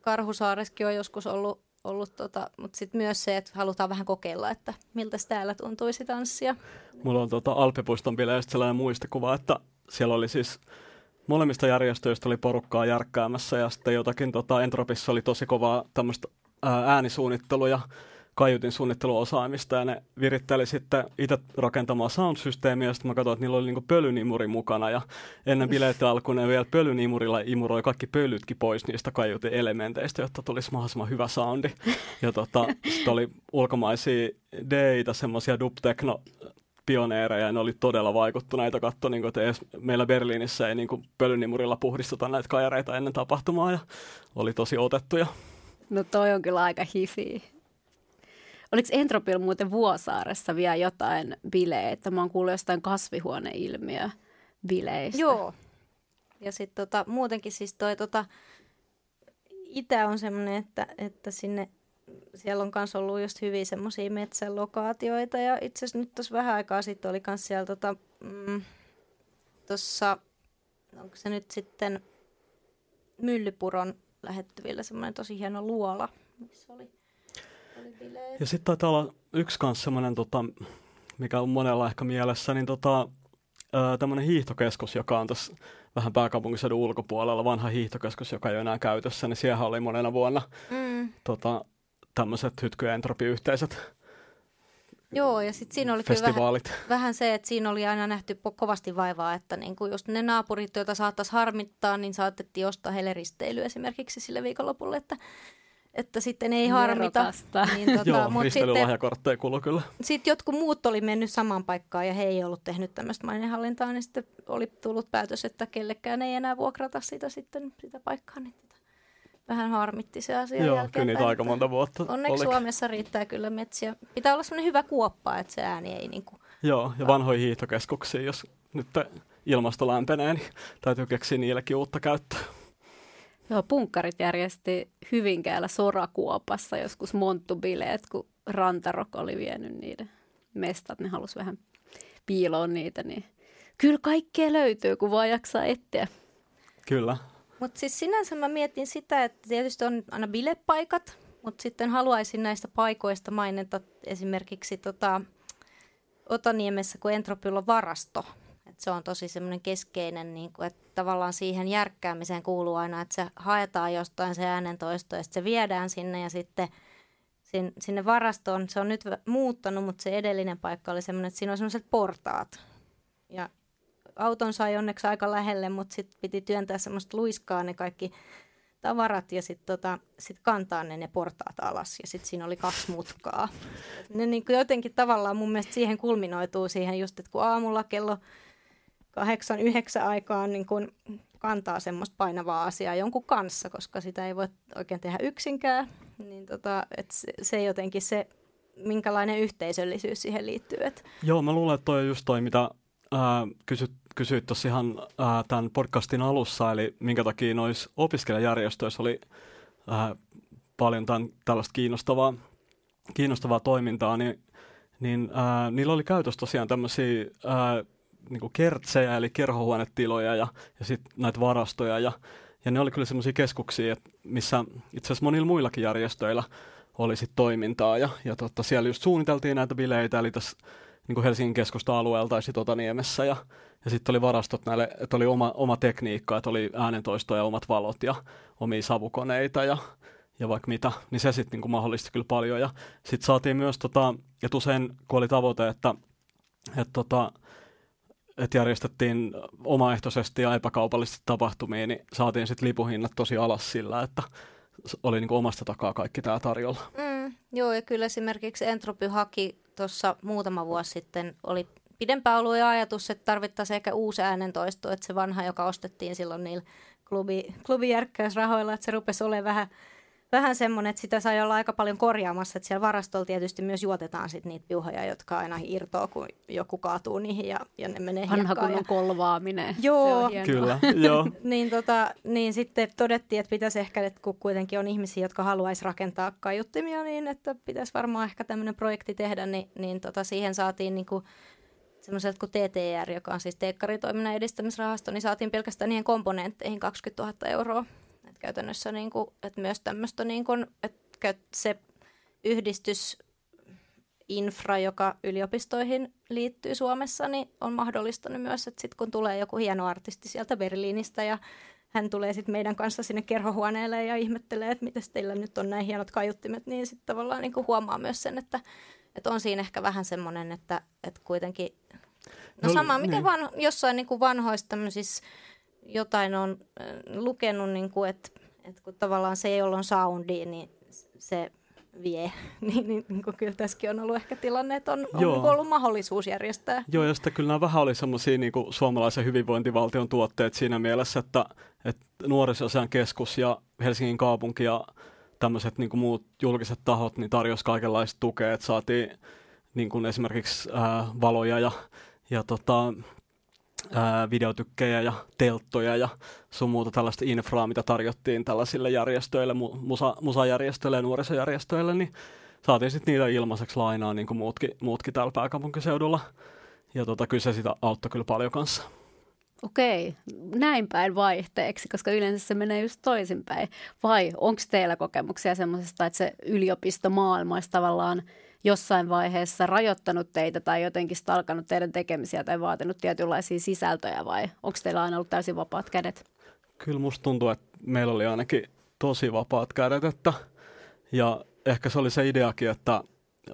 Karhusaareskin on joskus ollut, ollut tota, mutta sitten myös se, että halutaan vähän kokeilla, että miltä täällä tuntuisi tanssia. Mulla on tota Alppipuiston bileistä sellainen muistikuva, että siellä oli siis molemmista järjestöistä oli porukkaa järkkäämässä ja sitten jotakin tota, Entropissa oli tosi kovaa tämmöistä äänisuunnittelua ja kaiutin suunnitteluosaamista ja ne viritteli sitten itse rakentamaan soundsysteemiä ja sitten mä katsoin, että niillä oli niinku pölynimuri mukana ja ennen bileitä alkuun ne vielä pölynimurilla imuroi kaikki pölytkin pois niistä kaiutin elementeistä, jotta tulisi mahdollisimman hyvä soundi. Ja tota, sitten oli ulkomaisia deitä, semmoisia dub-techno pioneereja ja ne oli todella vaikuttuneita katsoa, niin että edes meillä Berliinissä ei niin kuin pölynimurilla puhdisteta näitä kajareita ennen tapahtumaa ja oli tosi otettuja. No toi on kyllä aika hifi. Oliko Entropil muuten Vuosaaressa vielä jotain bileitä? Mä oon kuullut jostain kasvihuoneilmiö bileistä. Joo. Ja sitten tota, muutenkin siis toi tota, Itä on semmoinen, että, että sinne siellä on myös ollut just hyviä semmoisia metsälokaatioita ja itse asiassa nyt tuossa vähän aikaa sitten oli myös siellä tota, mm, tuossa, onko se nyt sitten Myllypuron lähettyvillä semmoinen tosi hieno luola, missä oli, bileet. Ja sitten taitaa olla yksi kanssa semmoinen, tota, mikä on monella ehkä mielessä, niin tota, tämmöinen hiihtokeskus, joka on tässä vähän pääkaupunkiseudun ulkopuolella, vanha hiihtokeskus, joka ei ole enää käytössä, niin siellä oli monena vuonna mm. tota, tämmöiset hytky- ja Joo, ja sitten siinä oli kyllä vähän, vähän se, että siinä oli aina nähty kovasti vaivaa, että niin kuin just ne naapurit, joita saattaisi harmittaa, niin saatettiin ostaa heille risteily esimerkiksi sille viikonlopulle, että, että sitten ei harmita. Niin, tota, Joo, mutta sitten kulu kyllä. sitten jotkut muut oli mennyt samaan paikkaan ja he ei ollut tehnyt tämmöistä mainehallintaa, niin sitten oli tullut päätös, että kellekään ei enää vuokrata sitä sitten sitä paikkaa. Niin tota, vähän harmitti se asia Joo, kyllä niitä aika monta vuotta Onneksi olikin. Suomessa riittää kyllä metsiä. Pitää olla semmoinen hyvä kuoppa, että se ääni ei niinku... Joo, ja vanhoja hiihtokeskuksia, jos nyt ilmasto lämpenee, niin täytyy keksiä niillekin uutta käyttöä. Joo, punkkarit järjesti Hyvinkäällä Sorakuopassa joskus monttubileet, kun Rantarok oli vienyt niiden mestat. Ne halusi vähän piiloon niitä, niin kyllä kaikkea löytyy, kun vaan jaksaa etsiä. Kyllä. Mutta siis sinänsä mä mietin sitä, että tietysti on aina bilepaikat, mutta sitten haluaisin näistä paikoista mainita esimerkiksi tota, Otaniemessä, kun Entropyllä on varasto. Se on tosi semmoinen keskeinen, niin kuin, että tavallaan siihen järkkäämiseen kuuluu aina, että se haetaan jostain se äänentoisto ja sitten se viedään sinne ja sitten sin- sinne varastoon. Se on nyt muuttanut, mutta se edellinen paikka oli semmoinen, että siinä on semmoiset portaat. Ja auton sai onneksi aika lähelle, mutta sitten piti työntää semmoista luiskaa ne kaikki tavarat ja sitten tota, sit kantaa ne, ne portaat alas ja sitten siinä oli kaksi mutkaa. Ne niin jotenkin tavallaan mun mielestä siihen kulminoituu siihen just, että kun aamulla kello kahdeksan, yhdeksän aikaan niin kun kantaa semmoista painavaa asiaa jonkun kanssa, koska sitä ei voi oikein tehdä yksinkään, niin tota, et se, se jotenkin se, minkälainen yhteisöllisyys siihen liittyy. Et, Joo, mä luulen, että toi on just toi, mitä ää, kysyt, kysyit tuossa ihan ää, tämän podcastin alussa, eli minkä takia noissa opiskelijajärjestöissä oli ää, paljon tämän, tällaista kiinnostavaa, kiinnostavaa toimintaa, niin, niin ää, niillä oli käytössä tosiaan tämmöisiä niin kertsejä, eli kerhohuonetiloja ja, ja sitten näitä varastoja, ja, ja ne oli kyllä semmoisia keskuksia, missä itse asiassa monilla muillakin järjestöillä oli sit toimintaa, ja, ja tota, siellä just suunniteltiin näitä bileitä, eli tässä niin Helsingin keskusta-alueella tai sitten Otaniemessä. Ja, ja sitten oli varastot näille, että oli oma, oma tekniikka, että oli äänentoisto ja omat valot ja omia savukoneita ja, ja vaikka mitä, niin se sitten niin mahdollisti kyllä paljon. Ja sitten saatiin myös, tota, että usein kun oli tavoite, että, että, tota, että järjestettiin omaehtoisesti ja epäkaupallisesti tapahtumia, niin saatiin sitten lipuhinnat tosi alas sillä, että oli niin kuin omasta takaa kaikki tämä tarjolla. mm, joo, ja kyllä esimerkiksi Entropy haki tuossa muutama vuosi sitten, oli pidempään ollut jo ajatus, että tarvittaisiin ehkä uusi äänentoisto, että se vanha, joka ostettiin silloin niillä klubi, klubijärkkäysrahoilla, että se rupesi olemaan vähän, vähän semmoinen, että sitä sai olla aika paljon korjaamassa, että siellä varastolla tietysti myös juotetaan sit niitä piuhoja, jotka aina irtoaa, kun joku kaatuu niihin ja, ja ne menee Vanha kunnon ja, kolvaaminen. Joo. Kyllä, joo. niin, tota, niin sitten todettiin, että pitäisi ehkä, että kun kuitenkin on ihmisiä, jotka haluaisi rakentaa kaiuttimia, niin että pitäisi varmaan ehkä tämmöinen projekti tehdä, niin, niin tota, siihen saatiin niin kuin semmoiselta kuin TTR, joka on siis teekkaritoiminnan edistämisrahasto, niin saatiin pelkästään niihin komponentteihin 20 000 euroa. Käytännössä niin kuin, että myös tämmöistä, niin kuin, että se yhdistys infra, joka yliopistoihin liittyy Suomessa, niin on mahdollistanut myös, että sit kun tulee joku hieno artisti sieltä Berliinistä ja hän tulee sitten meidän kanssa sinne kerhohuoneelle ja ihmettelee, että miten teillä nyt on näin hienot kaiuttimet, niin sitten tavallaan niin kuin huomaa myös sen, että, että on siinä ehkä vähän semmoinen, että, että kuitenkin, no, No, sama mikä niin. vaan jossain niin kuin vanhoissa tämmöisissä jotain on äh, lukenut, niin kuin, että, että kun tavallaan se, jolla on soundi, niin se vie, niin, niin, niin kuin kyllä tässäkin on ollut ehkä tilanne, että on, on Joo. niin kuin ollut mahdollisuus järjestää. Joo, ja sitten kyllä nämä vähän oli semmoisia niin suomalaisen hyvinvointivaltion tuotteet siinä mielessä, että, että nuorisoasian keskus ja Helsingin kaupunki ja tämmöiset niin muut julkiset tahot niin tarjosi kaikenlaista tukea, että saatiin niin kuin esimerkiksi ää, valoja ja, ja tota, ää, videotykkejä ja telttoja ja sun muuta tällaista infraa, mitä tarjottiin tällaisille järjestöille, mu- musa, musajärjestöille ja nuorisojärjestöille, niin saatiin sitten niitä ilmaiseksi lainaa niin kuin muutkin, muutkin täällä pääkaupunkiseudulla. Ja tota, kyllä se sitä auttoi kyllä paljon kanssa. Okei, näin päin vaihteeksi, koska yleensä se menee just toisinpäin. Vai onko teillä kokemuksia semmoisesta, että se yliopistomaailma olisi tavallaan jossain vaiheessa rajoittanut teitä tai jotenkin stalkannut teidän tekemisiä tai vaatinut tietynlaisia sisältöjä vai onko teillä aina ollut täysin vapaat kädet? Kyllä musta tuntuu, että meillä oli ainakin tosi vapaat kädet, että, ja ehkä se oli se ideakin, että,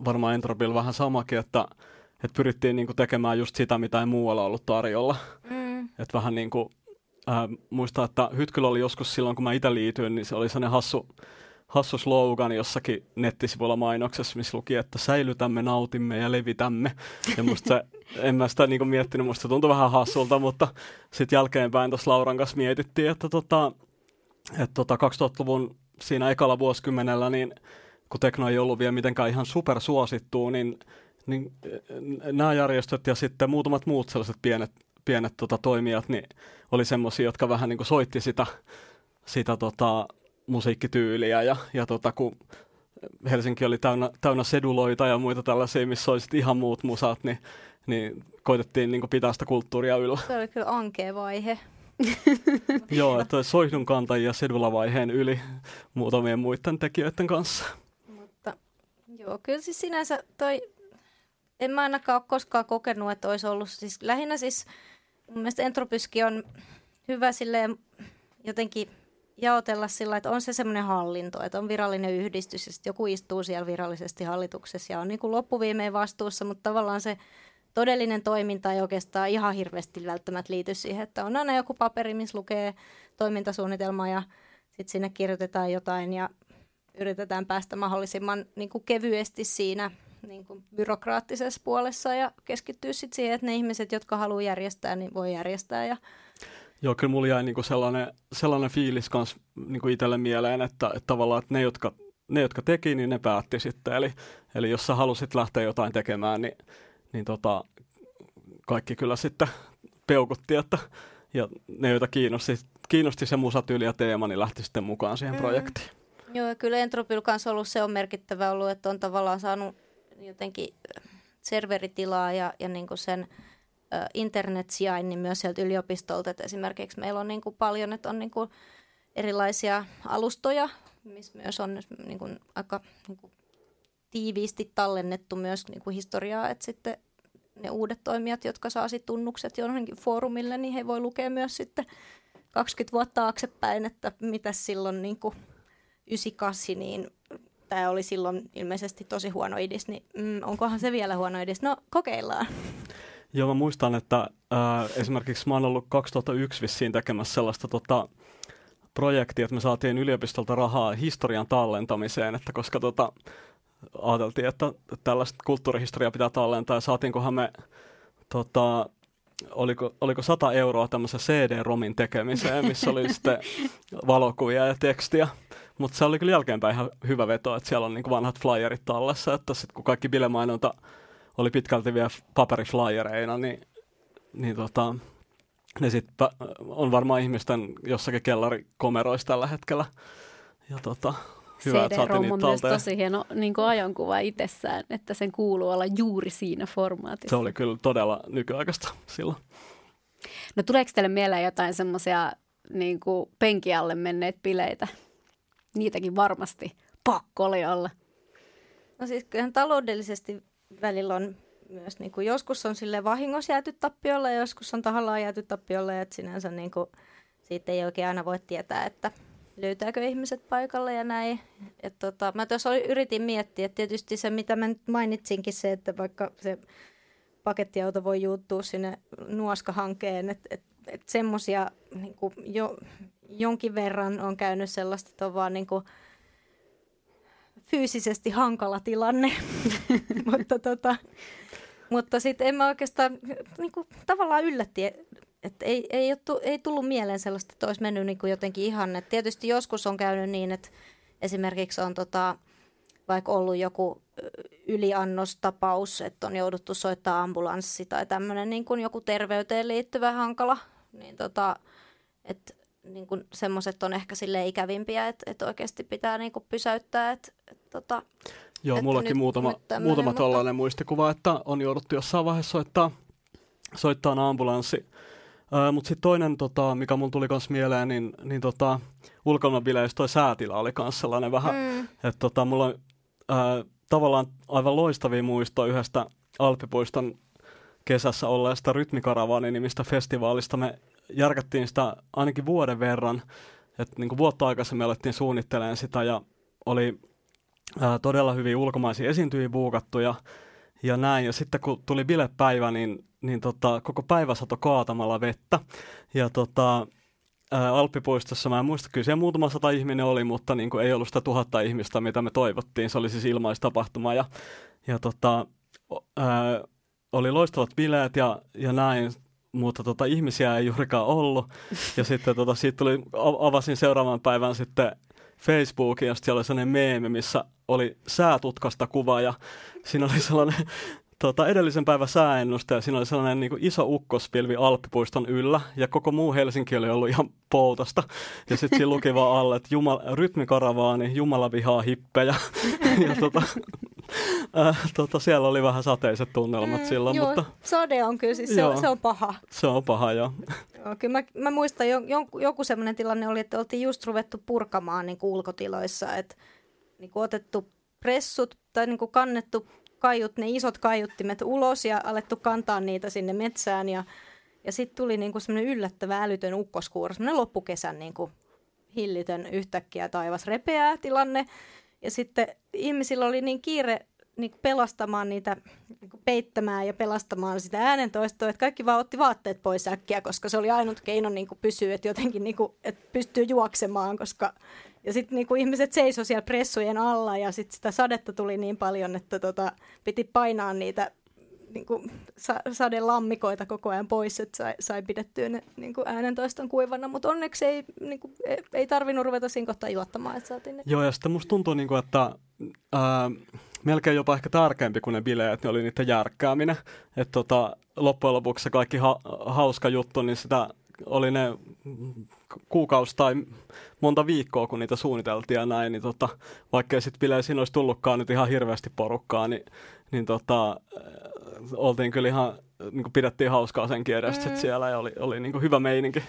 varmaan Entropilla vähän samakin, että, että pyrittiin niin kuin tekemään just sitä, mitä ei muualla ollut tarjolla. Mm. Että vähän niin kuin, äh, muistaa, että Hytkyllä oli joskus silloin, kun mä itse liityin, niin se oli sellainen hassu, hassu slogan jossakin nettisivuilla mainoksessa, missä luki, että säilytämme, nautimme ja levitämme. Ja musta se, en mä sitä niin miettinyt, musta se tuntui vähän hassulta, mutta sitten jälkeenpäin tuossa Lauran kanssa mietittiin, että, tota, että tota 2000-luvun siinä ekalla vuosikymmenellä, niin kun tekno ei ollut vielä mitenkään ihan supersuosittua, niin, niin nämä järjestöt ja sitten muutamat muut sellaiset pienet, pienet tota, toimijat, niin oli semmoisia, jotka vähän niin soitti sitä, sitä tota, musiikkityyliä ja, ja tota, kun Helsinki oli täynnä, täynnä seduloita ja muita tällaisia, missä oli ihan muut musat, niin, niin koitettiin niin pitää sitä kulttuuria yllä. Se oli kyllä ankea vaihe. Joo, että soihdun kantajia sedulavaiheen yli muutamien muiden tekijöiden kanssa. Mutta joo, kyllä siis sinänsä toi, en mä ainakaan ole koskaan kokenut, että olisi ollut siis lähinnä siis mun mielestä Entropyskin on hyvä silleen jotenkin jaotella sillä, että on se semmoinen hallinto, että on virallinen yhdistys ja joku istuu siellä virallisesti hallituksessa ja on niin kuin loppuviimein vastuussa, mutta tavallaan se todellinen toiminta ei oikeastaan ihan hirveästi välttämättä liity siihen, että on aina joku paperi, missä lukee toimintasuunnitelma ja sitten sinne kirjoitetaan jotain ja yritetään päästä mahdollisimman niin kuin kevyesti siinä niin kuin byrokraattisessa puolessa ja keskittyä sitten siihen, että ne ihmiset, jotka haluaa järjestää, niin voi järjestää ja Joo, kyllä mulla jäi niinku sellainen, sellainen fiilis kans niinku itselle mieleen, että, että tavallaan että ne, jotka, ne, jotka teki, niin ne päätti sitten. Eli, eli jos sä halusit lähteä jotain tekemään, niin, niin tota, kaikki kyllä sitten peukutti, että, ja ne, joita kiinnosti, kiinnosti se musatyyli ja teema, niin lähti sitten mukaan siihen mm. projektiin. Joo, ja kyllä Entropil kanssa ollut, se on merkittävä ollut, että on tavallaan saanut jotenkin serveritilaa ja, ja niin kuin sen internetsijainnin myös sieltä yliopistolta. Että esimerkiksi meillä on niin kuin paljon, että on niin kuin erilaisia alustoja, missä myös on niin kuin aika niin kuin tiiviisti tallennettu myös niin kuin historiaa, että sitten ne uudet toimijat, jotka saa sitten tunnukset johonkin foorumille, niin he voi lukea myös sitten 20 vuotta taaksepäin, että mitä silloin niin kuin 98, niin tämä oli silloin ilmeisesti tosi huono idis, niin mm, onkohan se vielä huono idis? No kokeillaan. Joo, mä muistan, että äh, esimerkiksi mä oon ollut 2001 vissiin tekemässä sellaista tota, projektia, että me saatiin yliopistolta rahaa historian tallentamiseen, että koska tota, ajateltiin, että tällaista kulttuurihistoriaa pitää tallentaa ja saatiinkohan me tota, oliko, oliko 100 euroa tämmöisen CD-romin tekemiseen, missä oli sitten valokuvia ja tekstiä. Mutta se oli kyllä jälkeenpäin ihan hyvä veto, että siellä on niinku vanhat flyerit tallessa, että sitten kun kaikki bilemainonta oli pitkälti vielä paperiflyereina, niin, niin tota, ne sitten on varmaan ihmisten jossakin kellarikomeroissa tällä hetkellä. Ja tota, hyvä, CD-ROM on myös tosi hieno niin ajankuva itsessään, että sen kuuluu olla juuri siinä formaatissa. Se oli kyllä todella nykyaikaista silloin. No tuleeko teille mieleen jotain semmoisia niin penkialle menneet bileitä? Niitäkin varmasti pakko oli olla. No siis kyllähän taloudellisesti välillä on myös, niin kuin joskus on sille vahingossa jääty tappiolle ja joskus on tahallaan jääty tappiolle, että sinänsä niin kuin, siitä ei oikein aina voi tietää, että löytääkö ihmiset paikalle ja näin. Et tota, mä tuossa yritin miettiä, että tietysti se, mitä mä nyt mainitsinkin, se, että vaikka se pakettiauto voi juuttua sinne nuoskahankeen, että et, et semmoisia niin jo, jonkin verran on käynyt sellaista, että on vaan niin kuin, fyysisesti hankala tilanne. mutta tota, mutta sitten en mä oikeastaan niin kuin, tavallaan yllätti, että ei, ei, ole, ei tullut mieleen sellaista, että olisi mennyt niin kuin jotenkin ihan. Et tietysti joskus on käynyt niin, että esimerkiksi on tota, vaikka ollut joku yliannostapaus, että on jouduttu soittaa ambulanssi tai tämmöinen niin kuin joku terveyteen liittyvä hankala, niin tota, että niin kuin semmoiset on ehkä sille ikävimpiä, että, että oikeasti pitää niin kuin pysäyttää. Että, että, tota, Joo, mullakin nyt, muutama, nyt muutama mutta... tollainen muistikuva, että on jouduttu jossain vaiheessa soittaa, soittaa ambulanssi. Mutta sitten toinen, tota, mikä mulla tuli myös mieleen, niin, niin tota, ulkoilmabileissä toi säätila oli myös sellainen vähän, mm. että tota, mulla on uh, tavallaan aivan loistavia muistoja yhdestä Alppipuiston kesässä olleesta Rytmikaravani nimistä festivaalista. Me järkättiin sitä ainakin vuoden verran, että niin vuotta aikaisemmin alettiin suunnittelemaan sitä ja oli ää, todella hyvin ulkomaisia esiintyjiä buukattu ja, ja näin. Ja sitten kun tuli bilepäivä, niin, niin tota, koko päivä sato kaatamalla vettä. Ja tota, ää, Alppipuistossa, mä en muista, kyllä siellä muutama sata ihminen oli, mutta niin kuin ei ollut sitä tuhatta ihmistä, mitä me toivottiin. Se oli siis ilmaistapahtuma ja, ja tota, ää, oli loistavat bileet ja, ja näin, mutta tota, ihmisiä ei juurikaan ollut. Ja sitten tota, siitä tuli, avasin seuraavan päivän sitten Facebookin ja sitten siellä oli sellainen meemi, missä oli säätutkasta kuva ja siinä oli sellainen tota, edellisen päivän sääennuste ja siinä oli sellainen niin kuin iso ukkospilvi Alppipuiston yllä ja koko muu Helsinki oli ollut ihan poltasta. Ja sitten siinä luki vaan alle, että Jumala, rytmikaravaani, Jumala vihaa hippejä. ja tota, äh, tota, siellä oli vähän sateiset tunnelmat mm, silloin. Joo, mutta, sade on kyllä, siis se, on, se on paha. Se on paha, joo. joo kyllä mä, mä muistan, jo, joku, joku sellainen tilanne oli, että oltiin just ruvettu purkamaan niin ulkotiloissa, että niin kuin otettu pressut tai niin kuin kannettu kaiut, ne isot kaiuttimet ulos ja alettu kantaa niitä sinne metsään. Ja, ja sitten tuli niinku semmoinen yllättävä älytön ukkoskuuro, semmoinen loppukesän niinku hillitön yhtäkkiä taivas repeää tilanne. Ja sitten ihmisillä oli niin kiire niin pelastamaan niitä, niin peittämään ja pelastamaan sitä äänentoistoa, että kaikki vaan otti vaatteet pois äkkiä, koska se oli ainut keino niin pysyä, että jotenkin niin kuin, että pystyy juoksemaan, koska ja sitten niinku ihmiset seisoi siellä pressujen alla ja sitten sitä sadetta tuli niin paljon, että tota, piti painaa niitä niinku, sa- sadelammikoita koko ajan pois, että sai, sai pidettyä ne niinku, äänentoiston kuivana. Mutta onneksi ei, niinku, ei, ei tarvinnut ruveta siinä kohtaa juottamaan, että saatiin ne. Joo, ja sitten musta tuntuu, niinku, että ää, melkein jopa ehkä tärkeämpi kuin ne bileet, niin oli niiden järkkääminen. Että tota, loppujen lopuksi se kaikki ha- hauska juttu, niin sitä oli ne kuukausi tai monta viikkoa, kun niitä suunniteltiin ja näin, niin tota, vaikka sitten bileisiin olisi tullutkaan nyt ihan hirveästi porukkaa, niin, niin tota, äh, oltiin kyllä ihan, niin kuin pidettiin hauskaa sen edestä mm. siellä ja oli, oli niin kuin hyvä meininki.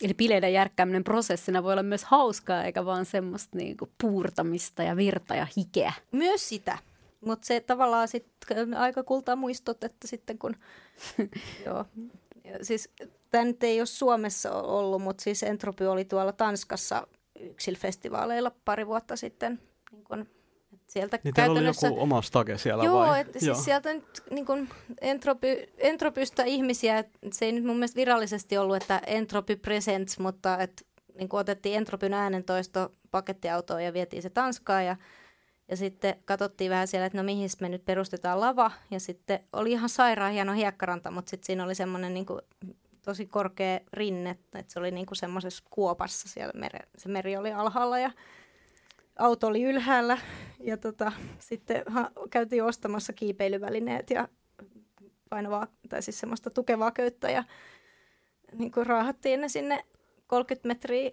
Eli bileiden järkkääminen prosessina voi olla myös hauskaa, eikä vaan semmoista niin kuin puurtamista ja virta ja hikeä. Myös sitä. Mutta se tavallaan sitten aika kultaa muistot, että sitten kun joo, siis tämä nyt ei ole Suomessa ollut, mutta siis Entropy oli tuolla Tanskassa yksilfestivaaleilla pari vuotta sitten. Niin kun, sieltä niin käytännössä... oli joku oma stage siellä joo, vai? Et, siis sieltä nyt niin kun entropy, Entropystä ihmisiä, se ei nyt mun mielestä virallisesti ollut, että Entropy Presents, mutta et, niin otettiin Entropyn äänentoisto pakettiautoon ja vietiin se Tanskaan ja ja sitten katsottiin vähän siellä, että no mihin me nyt perustetaan lava. Ja sitten oli ihan sairaan hieno hiekkaranta, mutta sitten siinä oli semmoinen niin tosi korkea rinne, että se oli niin kuin semmoisessa kuopassa siellä, mere, se meri oli alhaalla ja auto oli ylhäällä. Ja tota, sitten ha, käytiin ostamassa kiipeilyvälineet ja painavaa, tai siis semmoista tukevaa köyttä ja niin kuin raahattiin ne sinne 30 metriä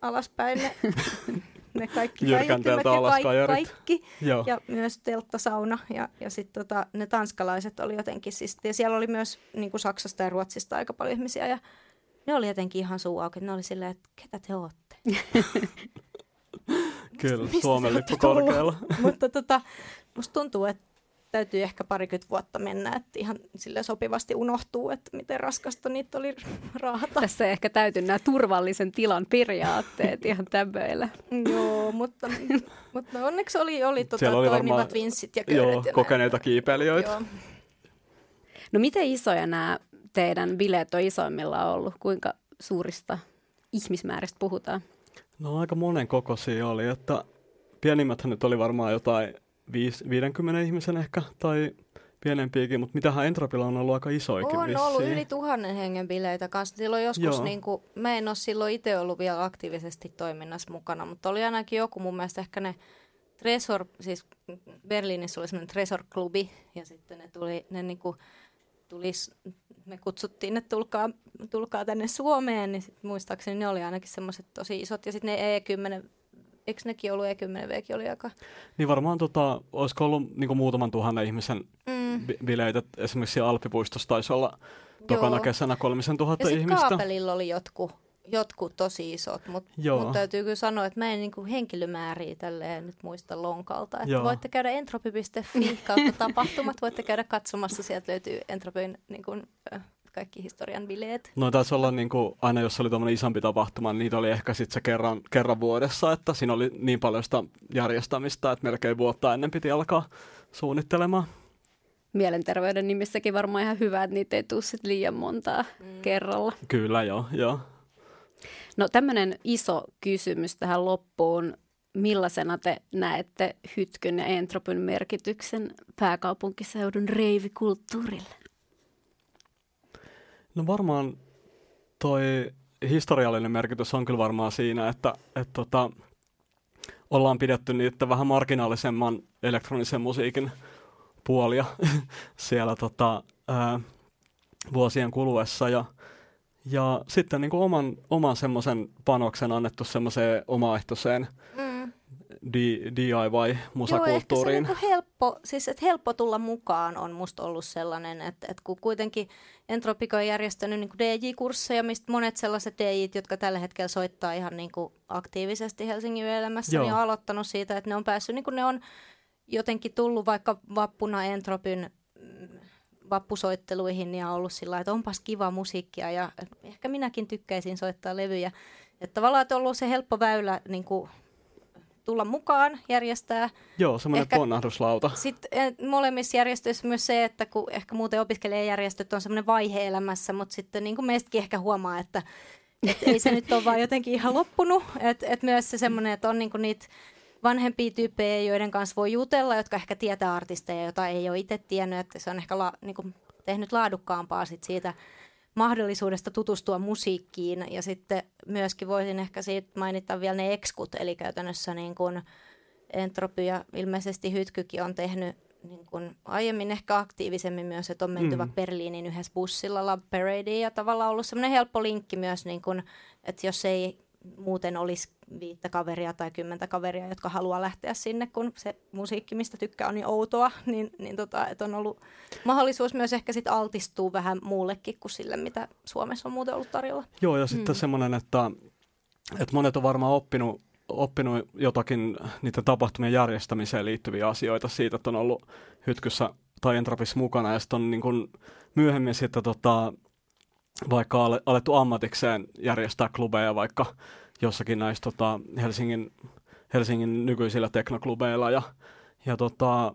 alaspäin ne ne kaikki kaiuttimet ja kaikki, kaikki ja myös telttasauna. Ja, ja sitten tota, ne tanskalaiset oli jotenkin siis, ja siellä oli myös niin kuin Saksasta ja Ruotsista aika paljon ihmisiä ja ne oli jotenkin ihan suu auki, ne oli silleen, että ketä te ootte? Kyllä, Suomen lippu korkealla. Mutta tota, musta tuntuu, että täytyy ehkä parikymmentä vuotta mennä, että ihan sille sopivasti unohtuu, että miten raskasta niitä oli raahata. Tässä ehkä täytyy nämä turvallisen tilan periaatteet ihan tämmöillä. Joo, mutta, mutta onneksi oli, oli, tota, oli toimivat varmaan, vinssit ja köydet. Joo, ja kokeneita näin. kiipeilijöitä. Joo. No miten isoja nämä teidän bileet on isoimmilla ollut? Kuinka suurista ihmismääristä puhutaan? No aika monen kokoisia oli, että pienimmäthän nyt oli varmaan jotain 50 ihmisen ehkä, tai pienempiäkin, mutta mitähän Entropilla on ollut aika isoikin On vissiin. ollut yli tuhannen hengen bileitä kanssa. Silloin joskus, niin kuin, mä en ole silloin itse ollut vielä aktiivisesti toiminnassa mukana, mutta oli ainakin joku mun mielestä ehkä ne Tresor, siis Berliinissä oli semmoinen Tresor-klubi, ja sitten ne tuli, ne niin kuin, tulis, me kutsuttiin, että tulkaa, tulkaa tänne Suomeen, niin sit muistaakseni ne oli ainakin semmoiset tosi isot, ja sitten ne E10 eikö nekin ollut E10Vkin oli aika... Niin varmaan tota, olisiko ollut niin muutaman tuhannen ihmisen mm. bileitä. Esimerkiksi Alppipuistossa taisi olla tokana kesänä kolmisen tuhatta ihmistä. Ja kaapelilla oli jotkut, jotkut tosi isot, mutta mut täytyy kyllä sanoa, että mä en niin henkilömääriä tälleen nyt muista lonkalta. Että voitte käydä entropi.fi kautta tapahtumat, voitte käydä katsomassa, sieltä löytyy Entropin niin kuin, kaikki historian bileet. No taisi olla niin kuin, aina, jos oli tuommoinen isompi tapahtuma, niin niitä oli ehkä sitten se kerran, kerran vuodessa, että siinä oli niin paljon sitä järjestämistä, että melkein vuotta ennen piti alkaa suunnittelemaan. Mielenterveyden nimissäkin varmaan ihan hyvä, että niitä ei tule sit liian montaa mm. kerralla. Kyllä, joo, joo. No tämmöinen iso kysymys tähän loppuun. Millaisena te näette Hytkyn ja Entropyn merkityksen pääkaupunkiseudun reivikulttuurille? No varmaan toi historiallinen merkitys on kyllä varmaan siinä, että, että tota, ollaan pidetty niitä vähän marginaalisemman elektronisen musiikin puolia siellä tota, ää, vuosien kuluessa ja, ja sitten niin kuin oman, oman semmoisen panoksen annettu semmoiseen omaehtoiseen mm. DIY-musakulttuuriin. Joo, ehkä se helppo, siis että helppo tulla mukaan on musta ollut sellainen, että, että kun kuitenkin Entropico on järjestänyt niin DJ-kursseja, mistä monet sellaiset DJt, jotka tällä hetkellä soittaa ihan niin kuin aktiivisesti Helsingin elämässä, niin on aloittanut siitä, että ne on päässyt, niin kuin ne on jotenkin tullut vaikka vappuna Entropyn mm, vappusoitteluihin ja ollut sillä että onpas kiva musiikkia ja ehkä minäkin tykkäisin soittaa levyjä. Että tavallaan että on ollut se helppo väylä niin kuin tulla mukaan, järjestää. Joo, semmoinen ponnahduslauta. Sitten eh, molemmissa järjestöissä myös se, että kun ehkä muuten opiskelijajärjestöt on semmoinen vaihe elämässä, mutta sitten niin kuin meistäkin ehkä huomaa, että et ei se nyt ole vaan jotenkin ihan loppunut. Että et myös se semmoinen, että on niinku niitä vanhempia tyyppejä, joiden kanssa voi jutella, jotka ehkä tietää artisteja, joita ei ole itse tiennyt, että se on ehkä la, niin kuin tehnyt laadukkaampaa sit siitä mahdollisuudesta tutustua musiikkiin. Ja sitten myöskin voisin ehkä siitä mainita vielä ne ekskut, eli käytännössä niin kuin Entropy ja ilmeisesti Hytkykin on tehnyt niin kuin aiemmin ehkä aktiivisemmin myös, että on menty mm. vaikka Berliinin yhdessä bussilla Love Paradeen ja tavallaan ollut semmoinen helppo linkki myös, niin kuin, että jos ei muuten olisi viittä kaveria tai kymmentä kaveria, jotka haluaa lähteä sinne, kun se musiikki, mistä tykkää, on niin outoa, niin, niin tota, että on ollut mahdollisuus myös ehkä sit altistua vähän muullekin kuin sille, mitä Suomessa on muuten ollut tarjolla. Joo, ja sitten mm. semmoinen, että, että monet on varmaan oppinut, oppinut jotakin niiden tapahtumien järjestämiseen liittyviä asioita siitä, että on ollut hytkyssä tai Entropissa mukana, ja sitten on niin kuin myöhemmin sitten tota, vaikka alettu ammatikseen järjestää klubeja vaikka jossakin näissä tota, Helsingin, Helsingin nykyisillä teknoklubeilla ja, ja tota,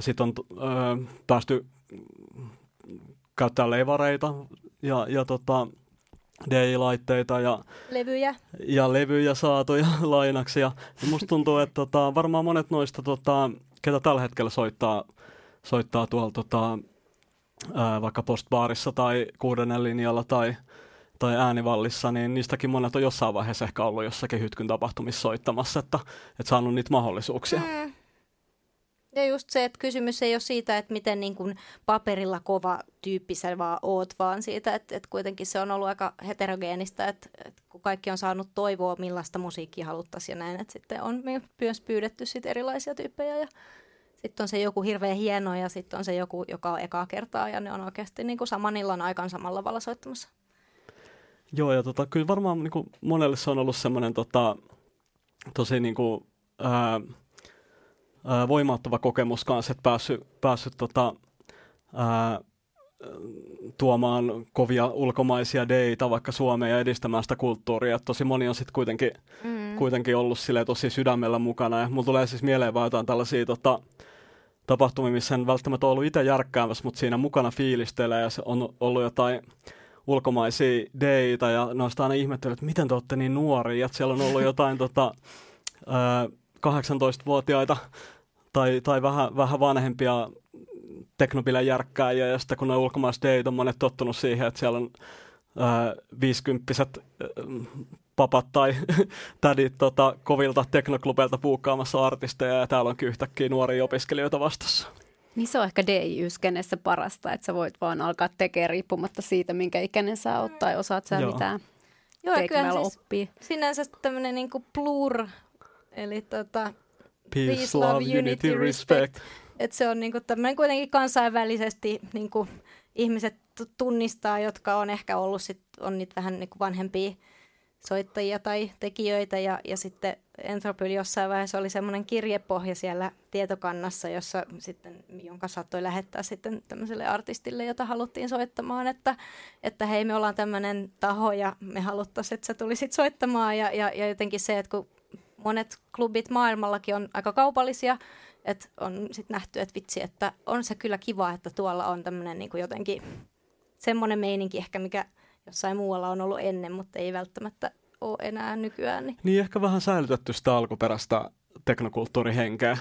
sitten on ää, päästy käyttää leivareita ja, ja tota, DJ-laitteita ja levyjä, ja levyjä saatu ja lainaksi. Ja musta tuntuu, että tota, varmaan monet noista, tota, ketä tällä hetkellä soittaa, soittaa tuolla tota, ää, vaikka postbaarissa tai kuudennen linjalla tai, tai äänivallissa, niin niistäkin monet on jossain vaiheessa ehkä ollut jossakin hytkyn tapahtumissa soittamassa, että, että saanut niitä mahdollisuuksia. Mm. Ja just se, että kysymys ei ole siitä, että miten niin kuin paperilla kova tyyppi sä vaan oot, vaan siitä, että, että kuitenkin se on ollut aika heterogeenista, että, että kun kaikki on saanut toivoa, millaista musiikkia haluttaisiin ja näin, että sitten on myös pyydetty sit erilaisia tyyppejä ja sitten on se joku hirveän hieno ja sitten on se joku, joka on ekaa kertaa ja ne on oikeasti niin kuin saman illan aikaan samalla lavalla soittamassa. Joo, ja tota, kyllä varmaan niin kuin monelle se on ollut semmoinen tota, tosi niin kuin, ää, ää, voimauttava kokemus kanssa, että päässyt, päässyt tota, ää, tuomaan kovia ulkomaisia deitä vaikka Suomeen ja edistämään sitä kulttuuria. tosi moni on sitten kuitenkin, mm. kuitenkin ollut sille tosi sydämellä mukana. Ja mulla tulee siis mieleen vaan jotain tällaisia tota, tapahtumia, missä en välttämättä ollut itse järkkäämässä, mutta siinä mukana fiilistelee ja se on ollut jotain ulkomaisia deitä ja noista aina ihmettelyt, että miten te olette niin nuoria, että siellä on ollut jotain tota, 18-vuotiaita tai, tai vähän, vähän vanhempia teknobilen järkkääjiä ja sitten kun ne ulkomaiset deit on monet tottunut siihen, että siellä on viisikymppiset papat tai tädit tota, kovilta teknoklubeilta puukkaamassa artisteja ja täällä on yhtäkkiä nuoria opiskelijoita vastassa. Niin se on ehkä DJ-yskenessä parasta, että sä voit vaan alkaa tekemään riippumatta siitä, minkä ikäinen sä oot tai osaat sä Joo. mitään Joo, kyllä siis oppia. sinänsä tämmöinen niinku plur, eli tota, peace, peace love, unity, unity respect. respect. Et se on niinku tämmöinen kuitenkin kansainvälisesti niinku ihmiset tunnistaa, jotka on ehkä ollut sit, on niitä vähän niinku vanhempia soittajia tai tekijöitä ja, ja sitten Entropyl jossain vaiheessa oli semmoinen kirjepohja siellä tietokannassa, jossa sitten, jonka saattoi lähettää sitten tämmöiselle artistille, jota haluttiin soittamaan, että, että hei me ollaan tämmöinen taho ja me haluttaisiin, että sä tulisit soittamaan. Ja, ja, ja jotenkin se, että kun monet klubit maailmallakin on aika kaupallisia, että on sitten nähty, että vitsi, että on se kyllä kiva, että tuolla on tämmöinen niin jotenkin semmoinen meininki ehkä, mikä jossain muualla on ollut ennen, mutta ei välttämättä ole enää nykyään. Niin, niin ehkä vähän säilytetty sitä alkuperäistä teknokulttuurihenkeä.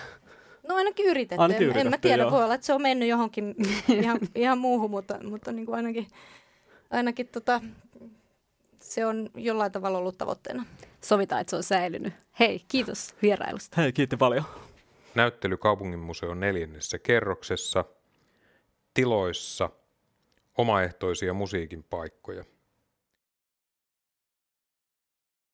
No ainakin yritetty. Ainakin yritetty en mä tiedä, joo. voi olla, että se on mennyt johonkin ihan, ihan muuhun, mutta, mutta niin kuin ainakin, ainakin tota, se on jollain tavalla ollut tavoitteena. Sovitaan, että se on säilynyt. Hei, kiitos vierailusta. Hei, kiitti paljon. Näyttely Kaupunginmuseon neljännessä kerroksessa. Tiloissa omaehtoisia musiikin paikkoja.